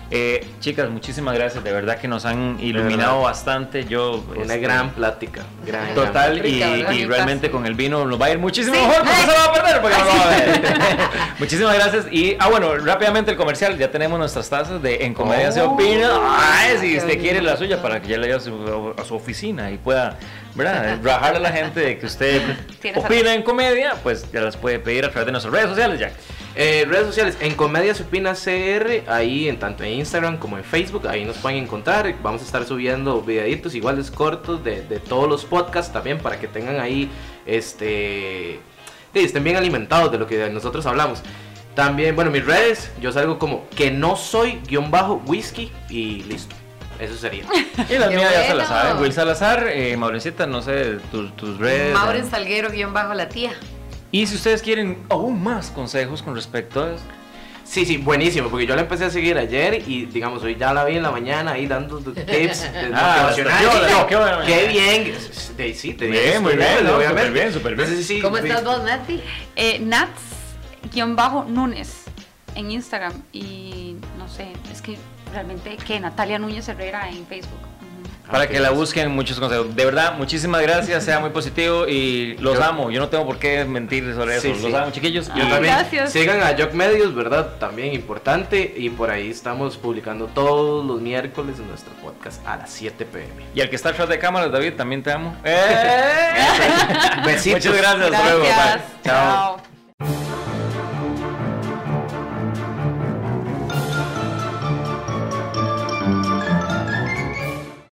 Eh, chicas, muchísimas gracias, de verdad que nos han iluminado bastante. Yo, Una este, gran plática. Gran, Total, gran y, Rica, y rica. realmente con el vino nos va a ir muchísimo Sí. mejor porque se lo va a perder porque no lo va a ver. Muchísimas gracias. Y, ah, bueno, rápidamente el comercial. Ya tenemos nuestras tazas de En Comedia se Oh. opina. Ay, si usted quiere la suya para que ya le lleve a su, a su oficina y pueda, ¿verdad? Rajarle a la gente de que usted opina en comedia, pues ya las puede pedir a través de nuestras redes sociales, Jack. Eh, redes sociales, en Comedia Supina CR, ahí en tanto en Instagram como en Facebook, ahí nos pueden encontrar. Vamos a estar subiendo videitos iguales cortos de, de todos los podcasts también para que tengan ahí, este, sí, estén bien alimentados de lo que nosotros hablamos. También, bueno, mis redes, yo salgo como que no soy guion bajo whisky y listo. Eso sería. Y las mías ya se las saben. Will Salazar, eh, Maurencita, no sé, tus, tus redes. Mauren. Salguero, guion bajo la tía. Y si ustedes quieren aún más consejos con respecto a eso. Sí, sí, buenísimo, porque yo la empecé a seguir ayer y digamos, hoy ya la vi en la mañana ahí dando tips de Ah, motivacionales. yo, qué bueno. qué bien. Sí, sí, te Bien, muy bien, no, obviamente. súper bien, súper bien. Entonces, sí, ¿Cómo sí. estás vos, Nati? Eh, Nats-Núñez en Instagram. Y no sé, es que realmente que Natalia Núñez Herrera en Facebook. Para Ok. que la busquen muchos consejos. De verdad, muchísimas gracias, sea muy positivo y los Yo- amo. Yo no tengo por qué mentir sobre eso. Sí, los amo, chiquillos. Yo Y- también. Gracias. Sigan a Jock Medios, ¿verdad? También importante. Y por ahí estamos publicando todos los miércoles en nuestro podcast a las 7 pm. Y al que está atrás de cámaras, David, también te amo. ¡Eh! Besitos. Muchas gracias. Hasta luego. Bye. Gracias. Chao. Chao.